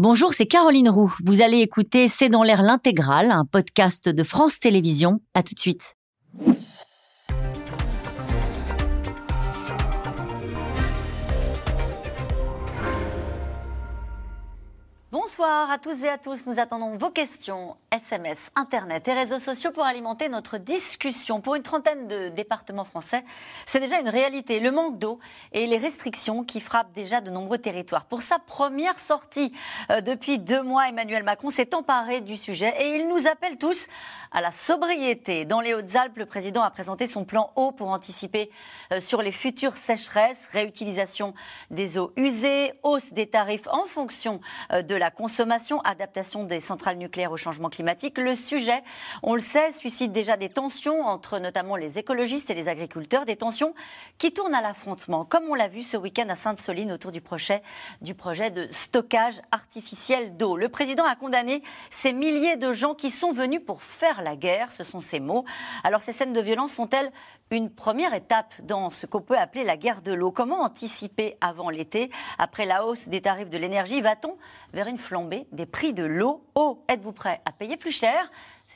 Bonjour, c'est Caroline Roux. Vous allez écouter C'est dans l'air l'intégrale, un podcast de France Télévisions. À tout de suite. Bonsoir à tous et à tous. Nous attendons vos questions, SMS, Internet et réseaux sociaux pour alimenter notre discussion. Pour une trentaine de départements français, c'est déjà une réalité. Le manque d'eau et les restrictions qui frappent déjà de nombreux territoires. Pour sa première sortie euh, depuis deux mois, Emmanuel Macron s'est emparé du sujet et il nous appelle tous à la sobriété. Dans les Hautes-Alpes, le président a présenté son plan eau pour anticiper euh, sur les futures sécheresses, réutilisation des eaux usées, hausse des tarifs en fonction euh, de la consommation, adaptation des centrales nucléaires au changement climatique. Le sujet, on le sait, suscite déjà des tensions entre notamment les écologistes et les agriculteurs, des tensions qui tournent à l'affrontement, comme on l'a vu ce week-end à Sainte-Soline autour du projet, du projet de stockage artificiel d'eau. Le président a condamné ces milliers de gens qui sont venus pour faire la guerre, ce sont ses mots. Alors ces scènes de violence sont-elles une première étape dans ce qu'on peut appeler la guerre de l'eau. Comment anticiper avant l'été Après la hausse des tarifs de l'énergie, va-t-on vers une flambée des prix de l'eau Oh, êtes-vous prêt à payer plus cher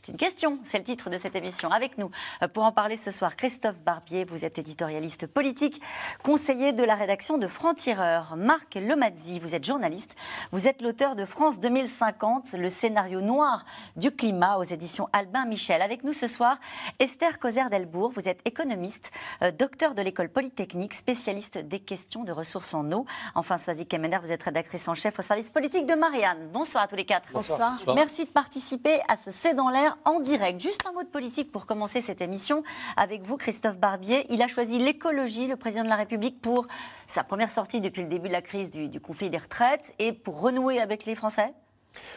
c'est une question, c'est le titre de cette émission. Avec nous, euh, pour en parler ce soir, Christophe Barbier, vous êtes éditorialiste politique, conseiller de la rédaction de Franc-Tireur. Marc Lemazzi, vous êtes journaliste, vous êtes l'auteur de France 2050, le scénario noir du climat aux éditions Albin Michel. Avec nous ce soir, Esther Causer-Delbourg, vous êtes économiste, euh, docteur de l'école polytechnique, spécialiste des questions de ressources en eau. Enfin, Soazie Kemener, vous êtes rédactrice en chef au service politique de Marianne. Bonsoir à tous les quatre. Bonsoir. Bonsoir. Merci de participer à ce C'est dans l'air en direct. Juste un mot de politique pour commencer cette émission avec vous, Christophe Barbier. Il a choisi l'écologie, le président de la République, pour sa première sortie depuis le début de la crise du, conflit des retraites et pour renouer avec les Français?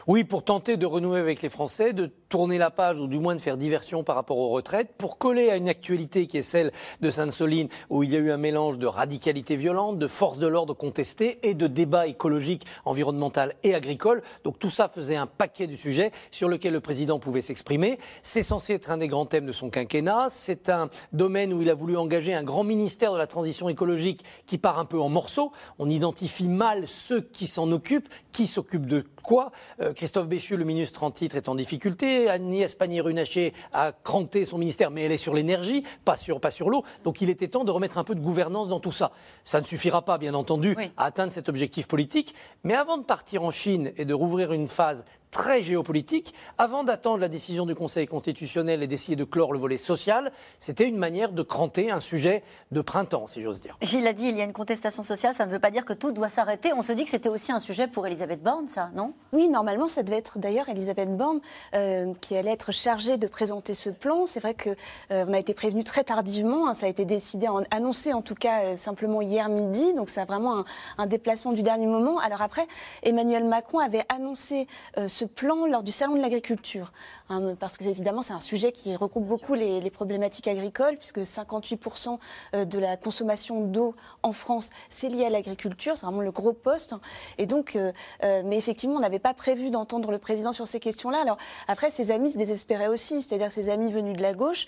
Oui, pour tenter de renouer avec les Français, de tourner la page ou du moins de faire diversion par rapport aux retraites, pour coller à une actualité qui est celle de Sainte-Soline où il y a eu un mélange de radicalité violente, de force de l'ordre contestée et de débat écologique, environnemental et agricole. Donc tout ça faisait un paquet du sujet sur lequel le président pouvait s'exprimer. C'est censé être un des grands thèmes de son quinquennat. C'est un domaine où il a voulu engager un grand ministère de la transition écologique qui part un peu en morceaux. On identifie mal ceux qui s'en occupent, qui s'occupent de quoi? Euh, Christophe Béchu, le ministre en titre, est en difficulté. Agnès Pannier-Runacher a cranté son ministère, mais elle est sur l'énergie, pas sur, pas sur l'eau. Donc il était temps de remettre un peu de gouvernance dans tout ça. Ça ne suffira pas, bien entendu, à atteindre cet objectif politique. Mais avant de partir en Chine et de rouvrir une phase très géopolitique. Avant d'attendre la décision du Conseil constitutionnel et d'essayer de clore le volet social, c'était une manière de cranter un sujet de printemps, si j'ose dire. Gilles a dit, il y a une contestation sociale, ça ne veut pas dire que tout doit s'arrêter. On se dit que c'était aussi un sujet pour Elisabeth Borne, ça, non? Oui, normalement, ça devait être d'ailleurs Elisabeth Borne euh, qui allait être chargée de présenter ce plan. C'est vrai qu'on euh, a été prévenu très tardivement, hein. ça a été décidé, en, annoncé en tout cas euh, simplement hier midi, donc c'est vraiment un, un, déplacement du dernier moment. Alors après, Emmanuel Macron avait annoncé ce plan lors du Salon de l'agriculture, hein, parce que évidemment c'est un sujet qui regroupe beaucoup les, problématiques agricoles, puisque 58% euh, de la consommation d'eau en France, c'est lié à l'agriculture, c'est vraiment le gros poste. Et donc, euh, euh, mais effectivement, on n'avait pas prévu d'entendre le président sur ces questions-là. Alors après, ses amis se désespéraient aussi, c'est-à-dire ses amis venus de la gauche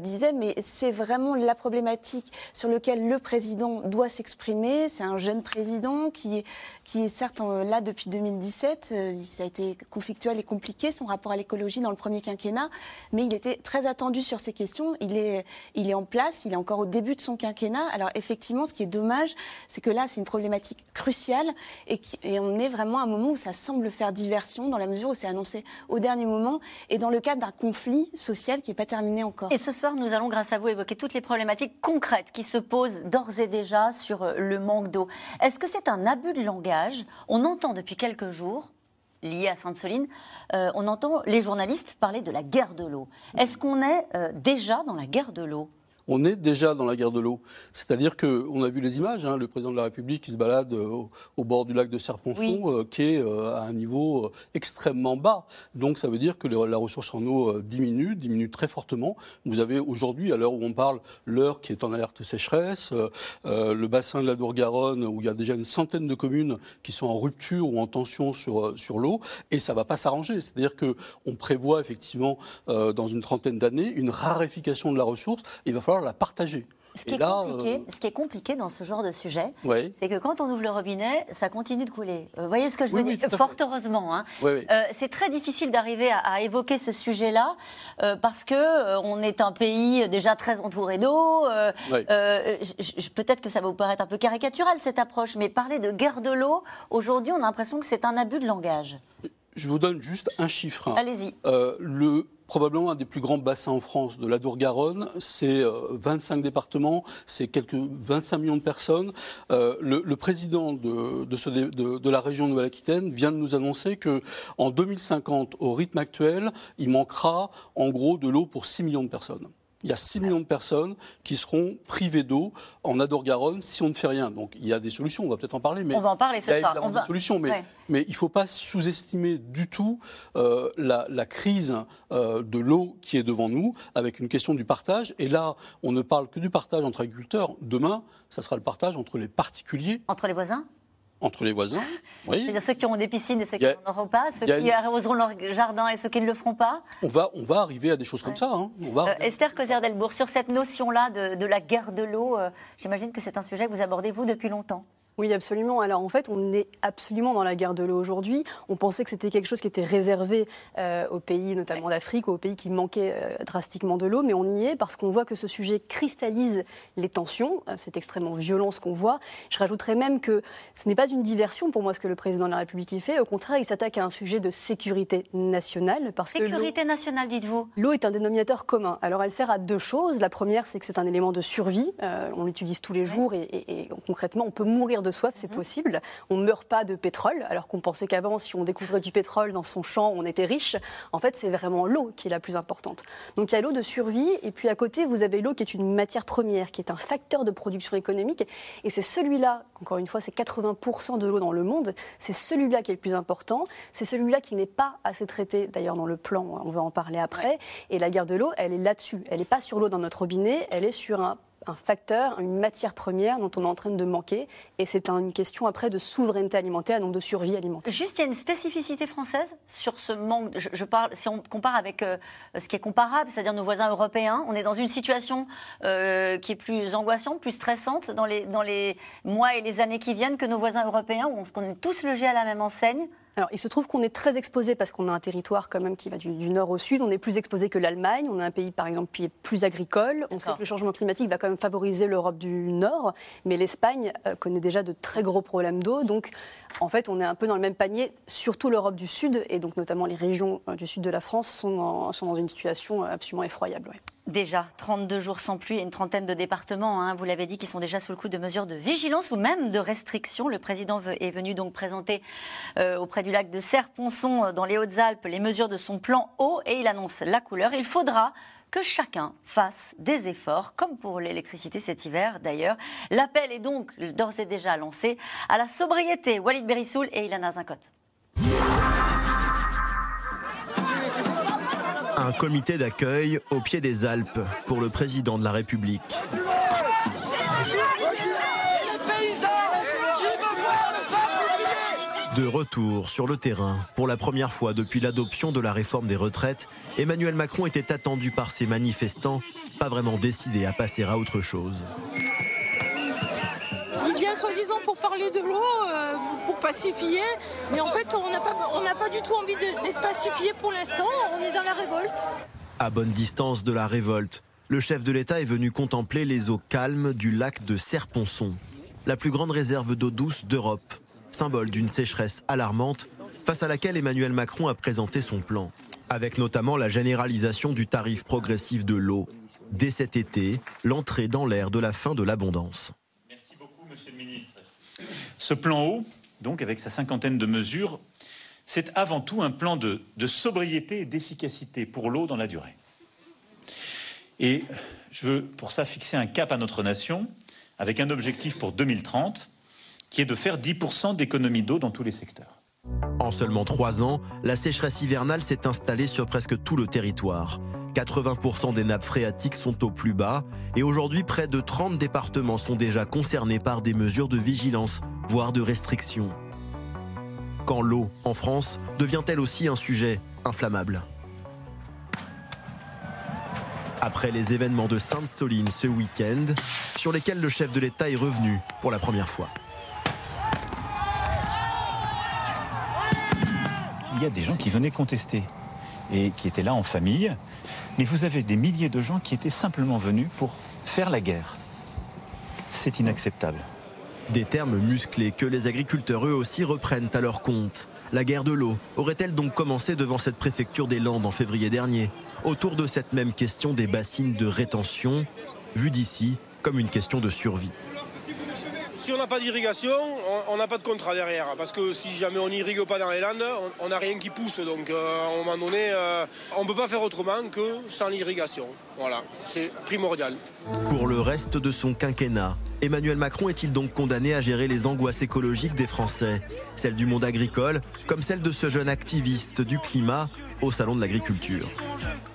disaient, mais c'est vraiment la problématique sur laquelle le président doit s'exprimer. C'est un jeune président qui est, qui est certes là depuis 2017, ça a été conflictuel et compliqué, son rapport à l'écologie dans le premier quinquennat, mais il était très attendu sur ces questions. Il est, il est en place, il est encore au début de son quinquennat. Alors effectivement, ce qui est dommage, c'est que là, c'est une problématique cruciale et, on est vraiment à un moment où ça semble faire diversion, dans la mesure où c'est annoncé au dernier moment et dans le cadre d'un conflit social qui n'est pas terminé encore. Et ce soir, nous allons, grâce à vous, évoquer toutes les problématiques concrètes qui se posent d'ores et déjà sur euh, le manque d'eau. Est-ce que c'est un abus de langage? On entend depuis quelques jours lié à Sainte-Soline, euh, on entend les journalistes parler de la guerre de l'eau. Est-ce qu'on est, euh, déjà dans la guerre de l'eau? On est déjà dans la guerre de l'eau. C'est-à-dire qu'on a vu les images, hein, le président de la République qui se balade euh, au, bord du lac de Serponçon, euh, qui est euh, à un niveau extrêmement bas. Donc ça veut dire que la ressource en eau diminue, diminue très fortement. Vous avez aujourd'hui, à l'heure où on parle, l'heure qui est en alerte sécheresse, le bassin de la Dour-Garonne, où il y a déjà une centaine de communes qui sont en rupture ou en tension sur, sur l'eau, et ça ne va pas s'arranger. C'est-à-dire qu'on prévoit effectivement, dans une trentaine d'années, une raréfication de la ressource. Il va falloir la partager. Ce qui, est compliqué, euh, ce qui est compliqué dans ce genre de sujet, c'est que quand on ouvre le robinet, ça continue de couler. Vous voyez ce que je veux dire Fort heureusement. Hein. c'est très difficile d'arriver à, évoquer ce sujet-là parce que on est un pays déjà très entouré d'eau. Peut-être que ça va vous paraître un peu caricatural cette approche, mais parler de guerre de l'eau, aujourd'hui, on a l'impression que c'est un abus de langage. Je vous donne juste un chiffre. Allez-y. le probablement un des plus grands bassins en France de l'Adour-Garonne. C'est 25 euh, départements, c'est quelques 25 millions de personnes. Euh, le, président de, de, de, la région Nouvelle-Aquitaine vient de nous annoncer que en 2050, au rythme actuel, il manquera en gros de l'eau pour 6 millions de personnes il y a 6 millions de personnes qui seront privées d'eau en Ador-Garonne si on ne fait rien. Donc il y a des solutions, on va peut-être en parler. Mais on va en parler, ça. Il y a des solutions, mais, mais il ne faut pas sous-estimer du tout euh, la, crise euh, de l'eau qui est devant nous, avec une question du partage. Et là, on ne parle que du partage entre agriculteurs. Demain, ça sera le partage entre les particuliers. Entre les voisins? Entre les voisins. Oui. C'est-à-dire ceux qui ont des piscines et ceux qui n'en auront pas, ceux qui arroseront leur jardin et ceux qui ne le feront pas. On va, on va arriver à des choses comme ça. Hein. On va euh, Esther Coser-Delbourg, sur cette notion-là de, de, la guerre de l'eau, euh, j'imagine que c'est un sujet que vous abordez, vous, depuis longtemps. Oui, absolument. Alors en fait, on est absolument dans la guerre de l'eau aujourd'hui. On pensait que c'était quelque chose qui était réservé euh, aux pays, notamment d'Afrique, aux pays qui manquaient euh, drastiquement de l'eau, mais on y est parce qu'on voit que ce sujet cristallise les tensions. Euh, c'est extrêmement violent ce qu'on voit. Je rajouterais même que ce n'est pas une diversion pour moi ce que le président de la République y fait. Au contraire, il s'attaque à un sujet de sécurité nationale. Parce sécurité nationale, dites-vous? L'eau est un dénominateur commun. Alors elle sert à deux choses. La première, c'est que c'est un élément de survie. on l'utilise tous les jours et, et concrètement, on peut mourir de soif, c'est mhm. possible. On ne meurt pas de pétrole, alors qu'on pensait qu'avant, si on découvrait du pétrole dans son champ, on était riche. En fait, c'est vraiment l'eau qui est la plus importante. Donc il y a l'eau de survie, et puis à côté, vous avez l'eau qui est une matière première, qui est un facteur de production économique. Et c'est celui-là, encore une fois, c'est 80% de l'eau dans le monde, c'est celui-là qui est le plus important. C'est celui-là qui n'est pas assez traité, d'ailleurs dans le plan, on va en parler après. Et la guerre de l'eau, elle est là-dessus. Elle n'est pas sur l'eau dans notre robinet, elle est sur un un facteur, une matière première dont on est en train de manquer. Et c'est une question après de souveraineté alimentaire, donc de survie alimentaire. Juste, il y a une spécificité française sur ce manque. Je, parle, si on compare avec euh, ce qui est comparable, c'est-à-dire nos voisins européens, on est dans une situation euh, qui est plus angoissante, plus stressante dans les, mois et les années qui viennent que nos voisins européens, où on est tous logés à la même enseigne. Alors, il se trouve qu'on est très exposé parce qu'on a un territoire quand même qui va du, nord au sud. On est plus exposé que l'Allemagne. On a un pays, par exemple, qui est plus agricole. On sait que le changement climatique va quand même favoriser l'Europe du Nord. Mais l'Espagne euh, connaît déjà de très gros problèmes d'eau. Donc, en fait, on est un peu dans le même panier, surtout l'Europe du Sud. Et donc, notamment les régions euh, du sud de la France sont, sont dans une situation absolument effroyable. Déjà, 32 jours sans pluie et une trentaine de départements, hein, vous l'avez dit, qui sont déjà sous le coup de mesures de vigilance ou même de restrictions. Le président est venu donc présenter euh, auprès du lac de Serponçon, euh, dans les Hautes-Alpes, les mesures de son plan eau et il annonce la couleur. Il faudra que chacun fasse des efforts, comme pour l'électricité cet hiver d'ailleurs. L'appel est donc d'ores et déjà lancé à la sobriété. Walid Berissoul et Ilana Zinkot. Un comité d'accueil au pied des Alpes pour le président de la République. De retour sur le terrain, pour la première fois depuis l'adoption de la réforme des retraites, Emmanuel Macron était attendu par ses manifestants, pas vraiment décidé à passer à autre chose soi-disant pour parler de l'eau, euh, pour pacifier, mais en fait on n'a pas, pas du tout envie d'être pacifié pour l'instant, on est dans la révolte. À bonne distance de la révolte, le chef de l'État est venu contempler les eaux calmes du lac de Serponçon, la plus grande réserve d'eau douce d'Europe, symbole d'une sécheresse alarmante face à laquelle Emmanuel Macron a présenté son plan, avec notamment la généralisation du tarif progressif de l'eau. Dès cet été, l'entrée dans l'ère de la fin de l'abondance. Ce plan eau, donc avec sa cinquantaine de mesures, c'est avant tout un plan de, sobriété et d'efficacité pour l'eau dans la durée. Et je veux pour ça fixer un cap à notre nation avec un objectif pour 2030 qui est de faire 10% d'économie d'eau dans tous les secteurs. En seulement trois ans, la sécheresse hivernale s'est installée sur presque tout le territoire. 80% des nappes phréatiques sont au plus bas et aujourd'hui près de 30 départements sont déjà concernés par des mesures de vigilance, voire de restriction. Quand l'eau, en France, devient elle aussi un sujet inflammable? Après les événements de Sainte-Soline ce week-end, sur lesquels le chef de l'État est revenu pour la première fois. Il y a des gens qui venaient contester et qui étaient là en famille, mais vous avez des milliers de gens qui étaient simplement venus pour faire la guerre. C'est inacceptable. Des termes musclés que les agriculteurs eux aussi reprennent à leur compte. La guerre de l'eau aurait-elle donc commencé devant cette préfecture des Landes en février dernier Autour de cette même question des bassines de rétention, vue d'ici comme une question de survie. Si on n'a pas d'irrigation, on n'a pas de contrat derrière. Parce que si jamais on n'irrigue pas dans les Landes, on n'a rien qui pousse. Donc euh, à un moment donné, euh, on ne peut pas faire autrement que sans l'irrigation. Voilà, c'est primordial. Pour le reste de son quinquennat, Emmanuel Macron est-il donc condamné à gérer les angoisses écologiques des Français? Celles du monde agricole, comme celle de ce jeune activiste du climat au Salon de l'agriculture.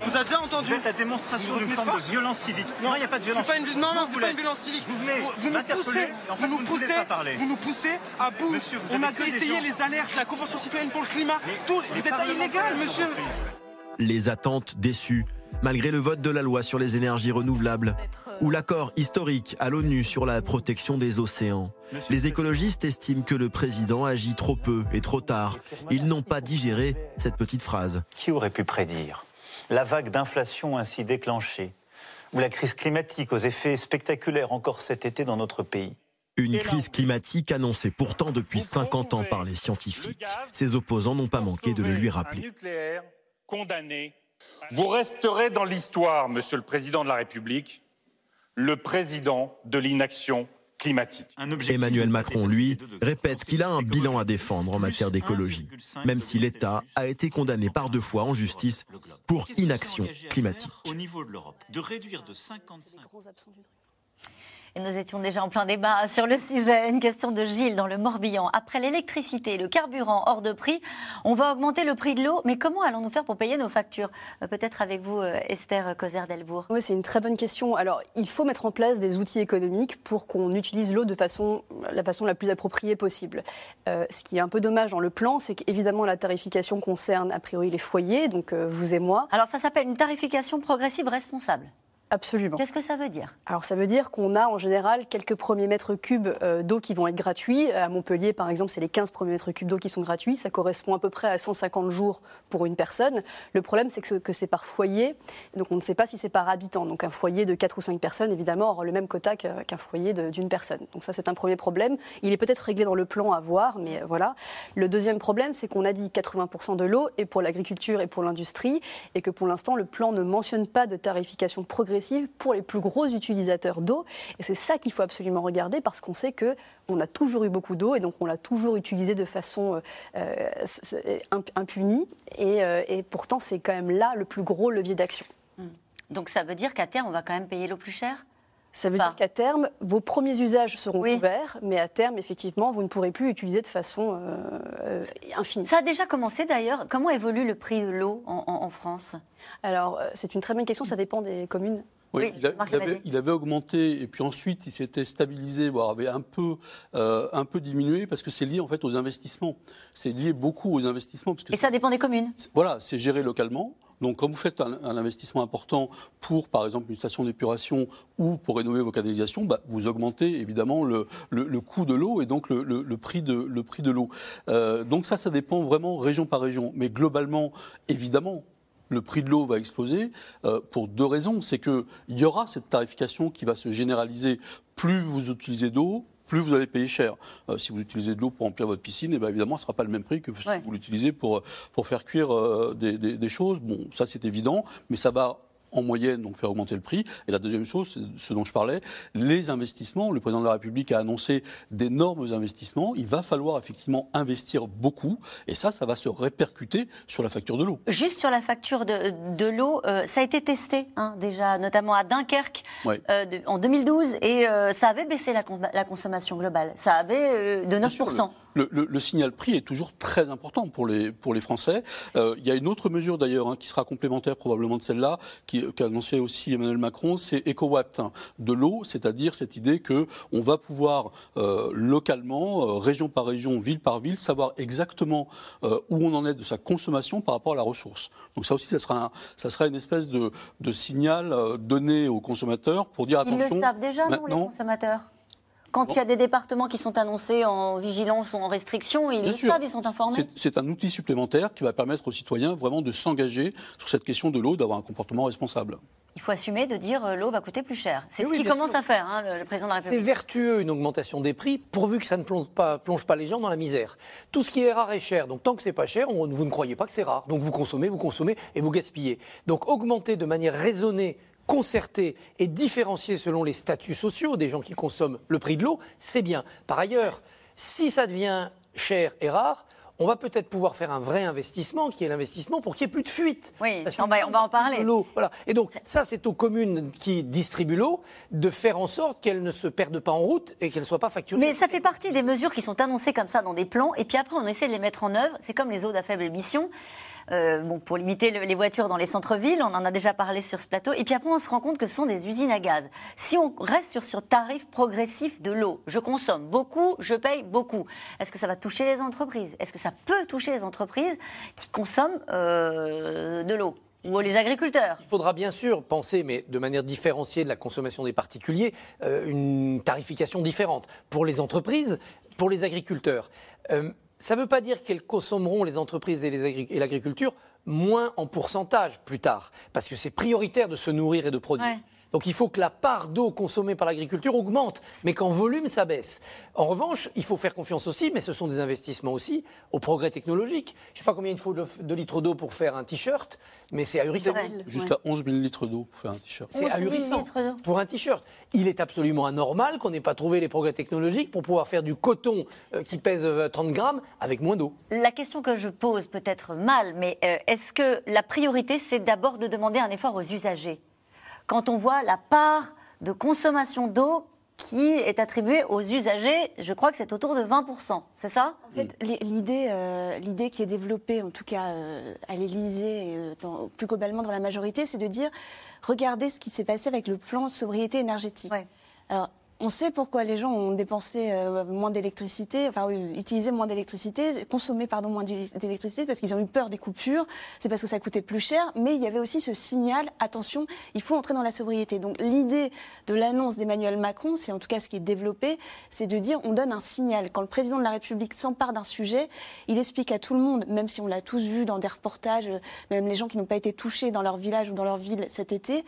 Vous avez déjà entendu la démonstration d'une forme de violence civique. Non, il n'y a pas de violence. Pas une... Non, non, c'est pas une violence civique. Vous, venez vous, nous poussez, en fait, vous, nous poussez, vous nous poussez à bout. Monsieur, On a essayé les alertes, la Convention citoyenne pour le climat. Tout, vous êtes illégal, monsieur. Les attentes déçues, malgré le vote de la loi sur les énergies renouvelables ou l'accord historique à l'ONU sur la protection des océans. Les écologistes estiment que le président agit trop peu et trop tard. Ils n'ont pas digéré cette petite phrase. Qui aurait pu prédire la vague d'inflation ainsi déclenchée ou la crise climatique aux effets spectaculaires encore cet été dans notre pays? Une crise climatique annoncée pourtant depuis 50 ans par les scientifiques. Ses opposants n'ont pas manqué de le lui rappeler. condamné. Vous resterez dans l'histoire, Monsieur le Président de la République, le président de l'inaction climatique. Emmanuel Macron, lui, répète qu'il a un bilan à défendre en matière d'écologie, même si l'État a été condamné par deux fois en justice pour inaction climatique. Et nous étions déjà en plein débat sur le sujet. Une question de Gilles dans le Morbihan. Après l'électricité et le carburant hors de prix, on va augmenter le prix de l'eau. Mais comment allons-nous faire pour payer nos factures euh, Peut-être avec vous, euh, Esther Coser-Delbourg. Oui, c'est une très bonne question. Alors, il faut mettre en place des outils économiques pour qu'on utilise l'eau de façon, la façon la plus appropriée possible. Euh, ce qui est un peu dommage dans le plan, c'est qu'évidemment, la tarification concerne a priori les foyers, donc vous et moi. Alors, ça s'appelle une tarification progressive responsable. Absolument. Qu'est-ce que ça veut dire? Alors ça veut dire qu'on a en général quelques premiers mètres cubes euh, d'eau qui vont être gratuits. À Montpellier, par exemple, c'est les 15 premiers mètres cubes d'eau qui sont gratuits. Ça correspond à peu près à 150 jours pour une personne. Le problème, c'est que, c'est par foyer. Donc on ne sait pas si c'est par habitant. Donc un foyer de 4 ou 5 personnes, évidemment, aura le même quota qu'un foyer d'une personne. Donc ça, c'est un premier problème. Il est peut-être réglé dans le plan à voir, mais euh, voilà. Le deuxième problème, c'est qu'on a dit 80% de l'eau est pour l'agriculture et pour l'industrie, et que pour l'instant, le plan ne mentionne pas de tarification progressive pour les plus gros utilisateurs d'eau. Et c'est ça qu'il faut absolument regarder parce qu'on sait que on a toujours eu beaucoup d'eau et donc on l'a toujours utilisée de façon euh, impunie. Et, euh, et pourtant, c'est quand même là le plus gros levier d'action. Hmm. Donc ça veut dire qu'à terme, on va quand même payer l'eau plus cher ça veut dire qu'à terme, vos premiers usages seront couverts, mais à terme, effectivement, vous ne pourrez plus utiliser de façon euh, infinie. Ça a déjà commencé d'ailleurs. Comment évolue le prix de l'eau en, France? Alors, c'est une très bonne question. Ça dépend des communes. Oui, il, avait, augmenté et puis ensuite il s'était stabilisé, voire avait un peu, euh, un peu diminué parce que c'est lié en fait aux investissements. C'est lié beaucoup aux investissements. Parce que et ça dépend des communes? Voilà, c'est géré localement. Donc, quand vous faites un, investissement important pour, par exemple, une station d'épuration ou pour rénover vos canalisations, bah, vous augmentez évidemment le, coût de l'eau et donc le, le, prix de, le prix de l'eau. Euh, donc ça, ça dépend vraiment région par région. Mais globalement, évidemment, le prix de l'eau va exploser euh, pour deux raisons. C'est qu'il y aura cette tarification qui va se généraliser. Plus vous utilisez d'eau, plus vous allez payer cher. Euh, si vous utilisez de l'eau pour remplir votre piscine, et eh bien évidemment, ce ne sera pas le même prix que si vous l'utilisez pour, pour faire cuire euh, des, des, choses. Bon, ça c'est évident, mais ça va en moyenne, donc faire augmenter le prix. Et la deuxième chose, c'est ce dont je parlais, les investissements. Le président de la République a annoncé d'énormes investissements. Il va falloir effectivement investir beaucoup. Et ça, ça va se répercuter sur la facture de l'eau. Juste sur la facture de, de l'eau, euh, ça a été testé hein, déjà, notamment à Dunkerque euh, en 2012. Et euh, ça avait baissé la, la, consommation globale. Ça avait de 9%. Le, le- le signal prix est toujours très important pour les, pour les Français. Euh, il y a une autre mesure d'ailleurs hein, qui sera complémentaire probablement de celle-là, qu'a annoncé aussi Emmanuel Macron, c'est EcoWatt hein, de l'eau, c'est-à-dire cette idée que on va pouvoir euh, localement, euh, région par région, ville par ville, savoir exactement où on en est de sa consommation par rapport à la ressource. Donc ça aussi, ça sera, un- ça sera une espèce de, de signal donné aux consommateurs pour dire Ils attention. le savent déjà, non, les consommateurs Quand il y a des départements qui sont annoncés en vigilance ou en restriction, ils Bien le sûr. savent, ils sont informés. C'est- C'est un outil supplémentaire qui va permettre aux citoyens vraiment de s'engager sur cette question de l'eau, d'avoir un comportement responsable. Il faut assumer de dire euh, l'eau va coûter plus cher. C'est Oui, ce oui, qu'il commence sûr. à faire, hein, le, le président de la C'est République. vertueux une augmentation des prix pourvu que ça ne plonge pas, plonge pas les gens dans la misère. Tout ce qui est rare est cher. Donc tant que c'est pas cher, on- vous ne croyez pas que c'est rare. Donc vous consommez, vous consommez et vous gaspillez. Donc augmenter de manière raisonnée concertée et différenciée selon les statuts sociaux des gens qui consomment le prix de l'eau, c'est bien. Par ailleurs, si ça devient cher et rare, on va peut-être pouvoir faire un vrai investissement, qui est l'investissement pour qu'il n'y ait plus de fuite. Oui, Parce on qu'on va- on va en parler. l'eau. Voilà. Et donc, ça, c'est aux communes qui distribuent l'eau de faire en sorte qu'elle ne se perde pas en route et qu'elle ne soit pas facturée. Mais ça fait partie des mesures qui sont annoncées comme ça dans des plans, et puis après on essaie de les mettre en œuvre. C'est comme les eaux à faible émission. Euh, bon, pour limiter le- les voitures dans les centres-villes, on en a déjà parlé sur ce plateau. Et puis après, on se rend compte que ce sont des usines à gaz. Si on reste sur ce tarif progressif de l'eau, je consomme beaucoup, je paye beaucoup. Est-ce que ça va toucher les entreprises? Est-ce que ça peut toucher les entreprises qui consomment euh, de l'eau? Ou les agriculteurs? Il faudra bien sûr penser, mais de manière différenciée de la consommation des particuliers, euh, une tarification différente pour les entreprises, pour les agriculteurs. Ça ne veut pas dire qu'elles consommeront les entreprises et l'agriculture moins en pourcentage plus tard, parce que c'est prioritaire de se nourrir et de produire. Donc il faut que la part d'eau consommée par l'agriculture augmente, mais qu'en volume, ça baisse. En revanche, il faut faire confiance aussi, mais ce sont des investissements aussi, au progrès technologique. Je ne sais pas combien il faut de, de litres d'eau pour faire un t-shirt, mais c'est ahurissant. Jusqu'à 11 000 litres d'eau pour faire un t-shirt. C'est 11 000 ahurissant pour un t-shirt. Il est absolument anormal qu'on n'ait pas trouvé les progrès technologiques pour pouvoir faire du coton euh, qui pèse euh, 30 grammes avec moins d'eau. La question que je pose peut-être mal, mais euh, est-ce que la priorité, c'est d'abord de demander un effort aux usagers? Quand on voit la part de consommation d'eau qui est attribuée aux usagers, je crois que c'est autour de 20%, c'est ça? En fait, l'idée, euh, l'idée qui est développée, en tout cas euh, à l'Élysée et euh, dans- plus globalement dans la majorité, c'est de dire regardez ce qui s'est passé avec le plan sobriété énergétique. Ouais. Alors, on sait pourquoi les gens ont dépensé euh, moins d'électricité, enfin utilisé moins d'électricité, consommé pardon moins d'é- d'électricité parce qu'ils ont eu peur des coupures. C'est parce que ça coûtait plus cher, mais il y avait aussi ce signal attention, il faut entrer dans la sobriété. Donc l'idée de l'annonce d'Emmanuel Macron, c'est en tout cas ce qui est développé, c'est de dire on donne un signal. Quand le président de la République s'empare d'un sujet, il explique à tout le monde, même si on l'a tous vu dans des reportages, euh, même les gens qui n'ont pas été touchés dans leur village ou dans leur ville cet été,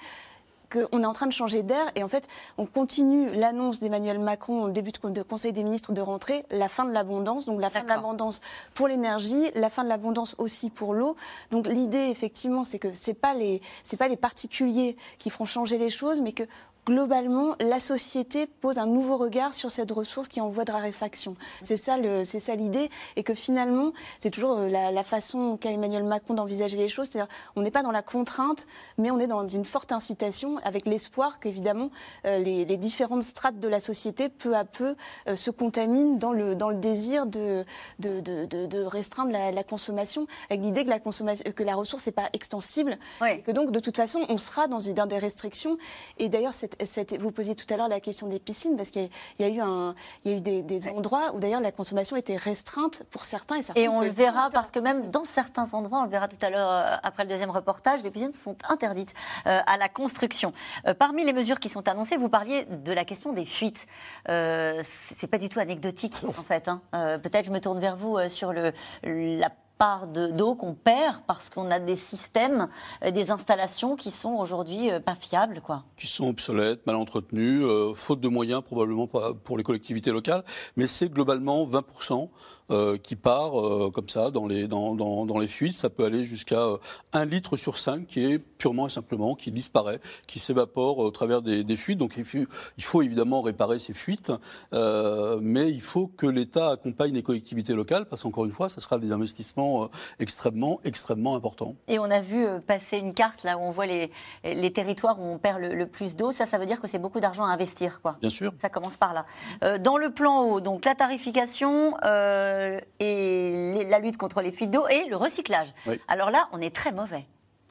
qu'on est en train de changer d'air et en fait on continue l'annonce d'Emmanuel Macron au début de de Conseil des ministres de rentrée, la fin de l'abondance, donc la fin de l'abondance pour l'énergie, la fin de l'abondance aussi pour l'eau. Donc l'idée effectivement c'est que c'est pas les c'est pas les particuliers qui feront changer les choses, mais que globalement, la société pose un nouveau regard sur cette ressource qui est en voie de raréfaction. C'est ça, le, c'est ça l'idée, et que finalement, c'est toujours euh, la, la façon qu'a Emmanuel Macron d'envisager les choses. C'est-à-dire, on n'est pas dans la contrainte, mais on est dans une forte incitation, avec l'espoir qu'évidemment euh, les, les différentes strates de la société, peu à peu, euh, se contaminent dans le dans le désir de de, de, de- de restreindre la, la consommation, avec l'idée que la consommation, que la ressource n'est pas extensible, Oui. et que donc de toute façon, on sera dans, une- dans des restrictions. Et d'ailleurs, cette, cette- vous posiez tout à l'heure la question des piscines, parce qu'il y a- il y a eu, un, il y a eu des, des endroits où d'ailleurs la consommation était restreinte pour certains. Et, certains Et on le verra parce que même dans certains endroits, on le verra tout à l'heure euh, après le deuxième reportage, les piscines sont interdites euh, à la construction. Euh, parmi les mesures qui sont annoncées, vous parliez de la question des fuites. Euh, c'est pas du tout anecdotique en fait. hein. Peut-être je me tourne vers vous sur le la part de- d'eau qu'on perd parce qu'on a des systèmes, des installations qui sont aujourd'hui euh, pas fiables, quoi. qui sont obsolètes, mal entretenus, euh, faute de moyens probablement pour les collectivités locales, mais c'est globalement 20% euh, qui part euh, comme ça dans les, dans, dans, dans les fuites. Ça peut aller jusqu'à euh, un litre sur cinq qui est purement et simplement qui disparaît, qui s'évapore au travers des, des fuites. Donc il faut, il faut évidemment réparer ces fuites, euh, mais il faut que l'État accompagne les collectivités locales parce qu'encore une fois, ce sera des investissements euh, extrêmement, extrêmement importants. Et on a vu euh, passer une carte là où on voit les, les territoires où on perd le, le plus d'eau. Ça, ça veut dire que c'est beaucoup d'argent à investir, quoi. Bien sûr. Ça commence par là. Euh, dans le plan haut, donc la tarification euh, et les- la lutte contre les fuites d'eau et le recyclage. Oui. Alors là, on est très mauvais.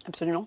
Absolument.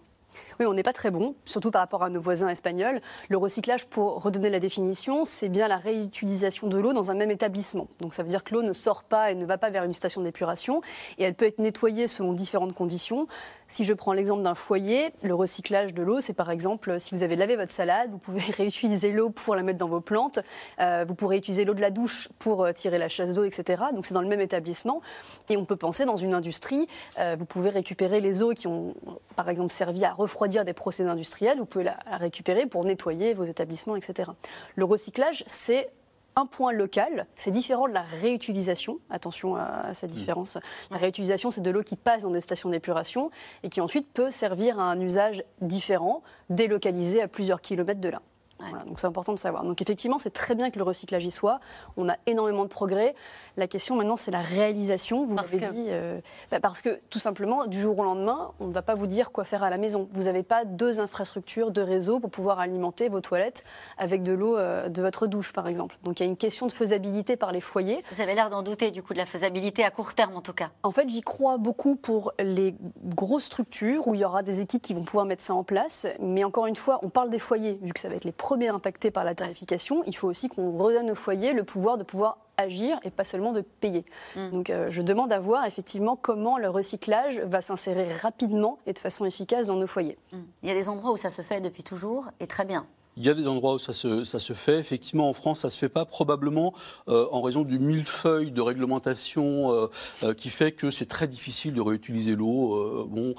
Oui, on n'est pas très bon, surtout par rapport à nos voisins espagnols. Le recyclage, pour redonner la définition, c'est bien la réutilisation de l'eau dans un même établissement. Donc ça veut dire que l'eau ne sort pas et ne va pas vers une station d'épuration et elle peut être nettoyée selon différentes conditions. Si je prends l'exemple d'un foyer, le recyclage de l'eau, c'est par exemple si vous avez lavé votre salade, vous pouvez réutiliser l'eau pour la mettre dans vos plantes, euh, vous pourrez utiliser l'eau de la douche pour euh, tirer la chasse d'eau, etc. Donc c'est dans le même établissement. Et on peut penser dans une industrie, euh, vous pouvez récupérer les eaux qui ont par exemple servi à refroidir des procédés industriels, vous pouvez la récupérer pour nettoyer vos établissements, etc. Le recyclage, c'est un point local, c'est différent de la réutilisation. Attention à, cette différence. La réutilisation, c'est de l'eau qui passe dans des stations d'épuration et qui ensuite peut servir à un usage différent, délocalisé à plusieurs kilomètres de là. Voilà, donc c'est important de savoir. Donc effectivement, c'est très bien que le recyclage y soit. On a énormément de progrès. La question maintenant, c'est la réalisation. Vous Parce l'avez que- dit, euh, bah, parce que tout simplement, du jour au lendemain, on ne va pas vous dire quoi faire à la maison. Vous n'avez pas deux infrastructures, deux réseaux pour pouvoir alimenter vos toilettes avec de l'eau euh, de votre douche, par exemple. Donc il y a une question de faisabilité par les foyers. Vous avez l'air d'en douter du coup de la faisabilité à court terme en tout cas. En fait, j'y crois beaucoup pour les grosses structures où il y aura des équipes qui vont pouvoir mettre ça en place. Mais encore une fois, on parle des foyers, vu que ça va être les premiers impactés par la tarification. Il faut aussi qu'on redonne aux foyers le pouvoir de pouvoir agir et pas seulement de payer. Donc euh, je demande à voir effectivement comment le recyclage va s'insérer rapidement et de façon efficace dans nos foyers. Il y a des endroits où ça se fait depuis toujours et très bien. Il y a des endroits où ça se, ça se fait. Effectivement, en France, ça se fait pas probablement euh, en raison du millefeuille de réglementation euh, euh, qui fait que c'est très difficile de réutiliser l'eau. bon,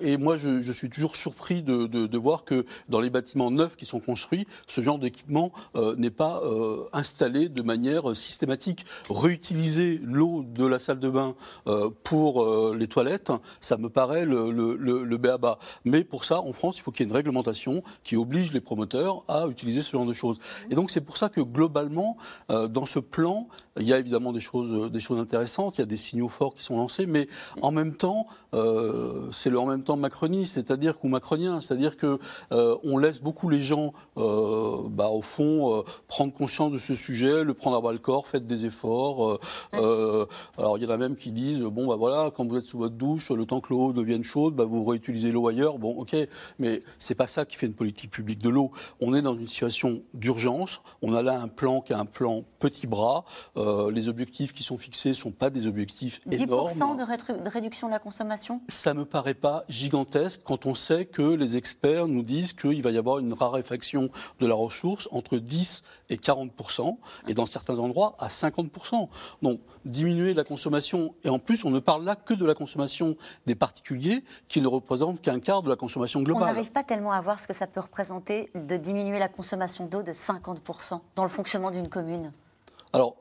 et moi, je, je suis toujours surpris de, de, voir que dans les bâtiments neufs qui sont construits, ce genre d'équipement n'est pas installé de manière systématique. Réutiliser l'eau de la salle de bain pour les toilettes, ça me paraît le, le, le, le béaba. Mais pour ça, en France, il faut qu'il y ait une réglementation qui oblige les promoteurs à utiliser ce genre de choses. Et donc c'est pour ça que globalement, euh, dans ce plan, il y a évidemment des choses, euh, des choses intéressantes, il y a des signaux forts qui sont lancés, mais en même temps, euh, c'est le en même temps macroniste, c'est-à-dire ou macronien, c'est-à-dire que euh, on laisse beaucoup les gens, bah, au fond, prendre conscience de ce sujet, le prendre à bras le corps, faites des efforts. alors il y en a même qui disent bon bah voilà, quand vous êtes sous votre douche, le temps que l'eau devienne chaude, bah, vous réutilisez l'eau ailleurs. Bon ok, mais c'est pas ça qui fait une politique publique de l'eau. On est dans une situation d'urgence. On a là un plan qui est un plan petit bras. Euh, les objectifs qui sont fixés sont pas des objectifs 10% énormes. de, rétru- de réduction de la consommation? Ça me paraît pas gigantesque quand on sait que les experts nous disent qu'il va y avoir une raréfaction de la ressource entre 10 et 40 et dans certains endroits à 50% Donc diminuer la consommation et en plus on ne parle là que de la consommation des particuliers qui ne représente qu'un quart de la consommation On globale. n'arrive pas tellement à voir ce que ça peut représenter de diminuer la consommation d'eau de 50% dans le fonctionnement d'une commune. Alors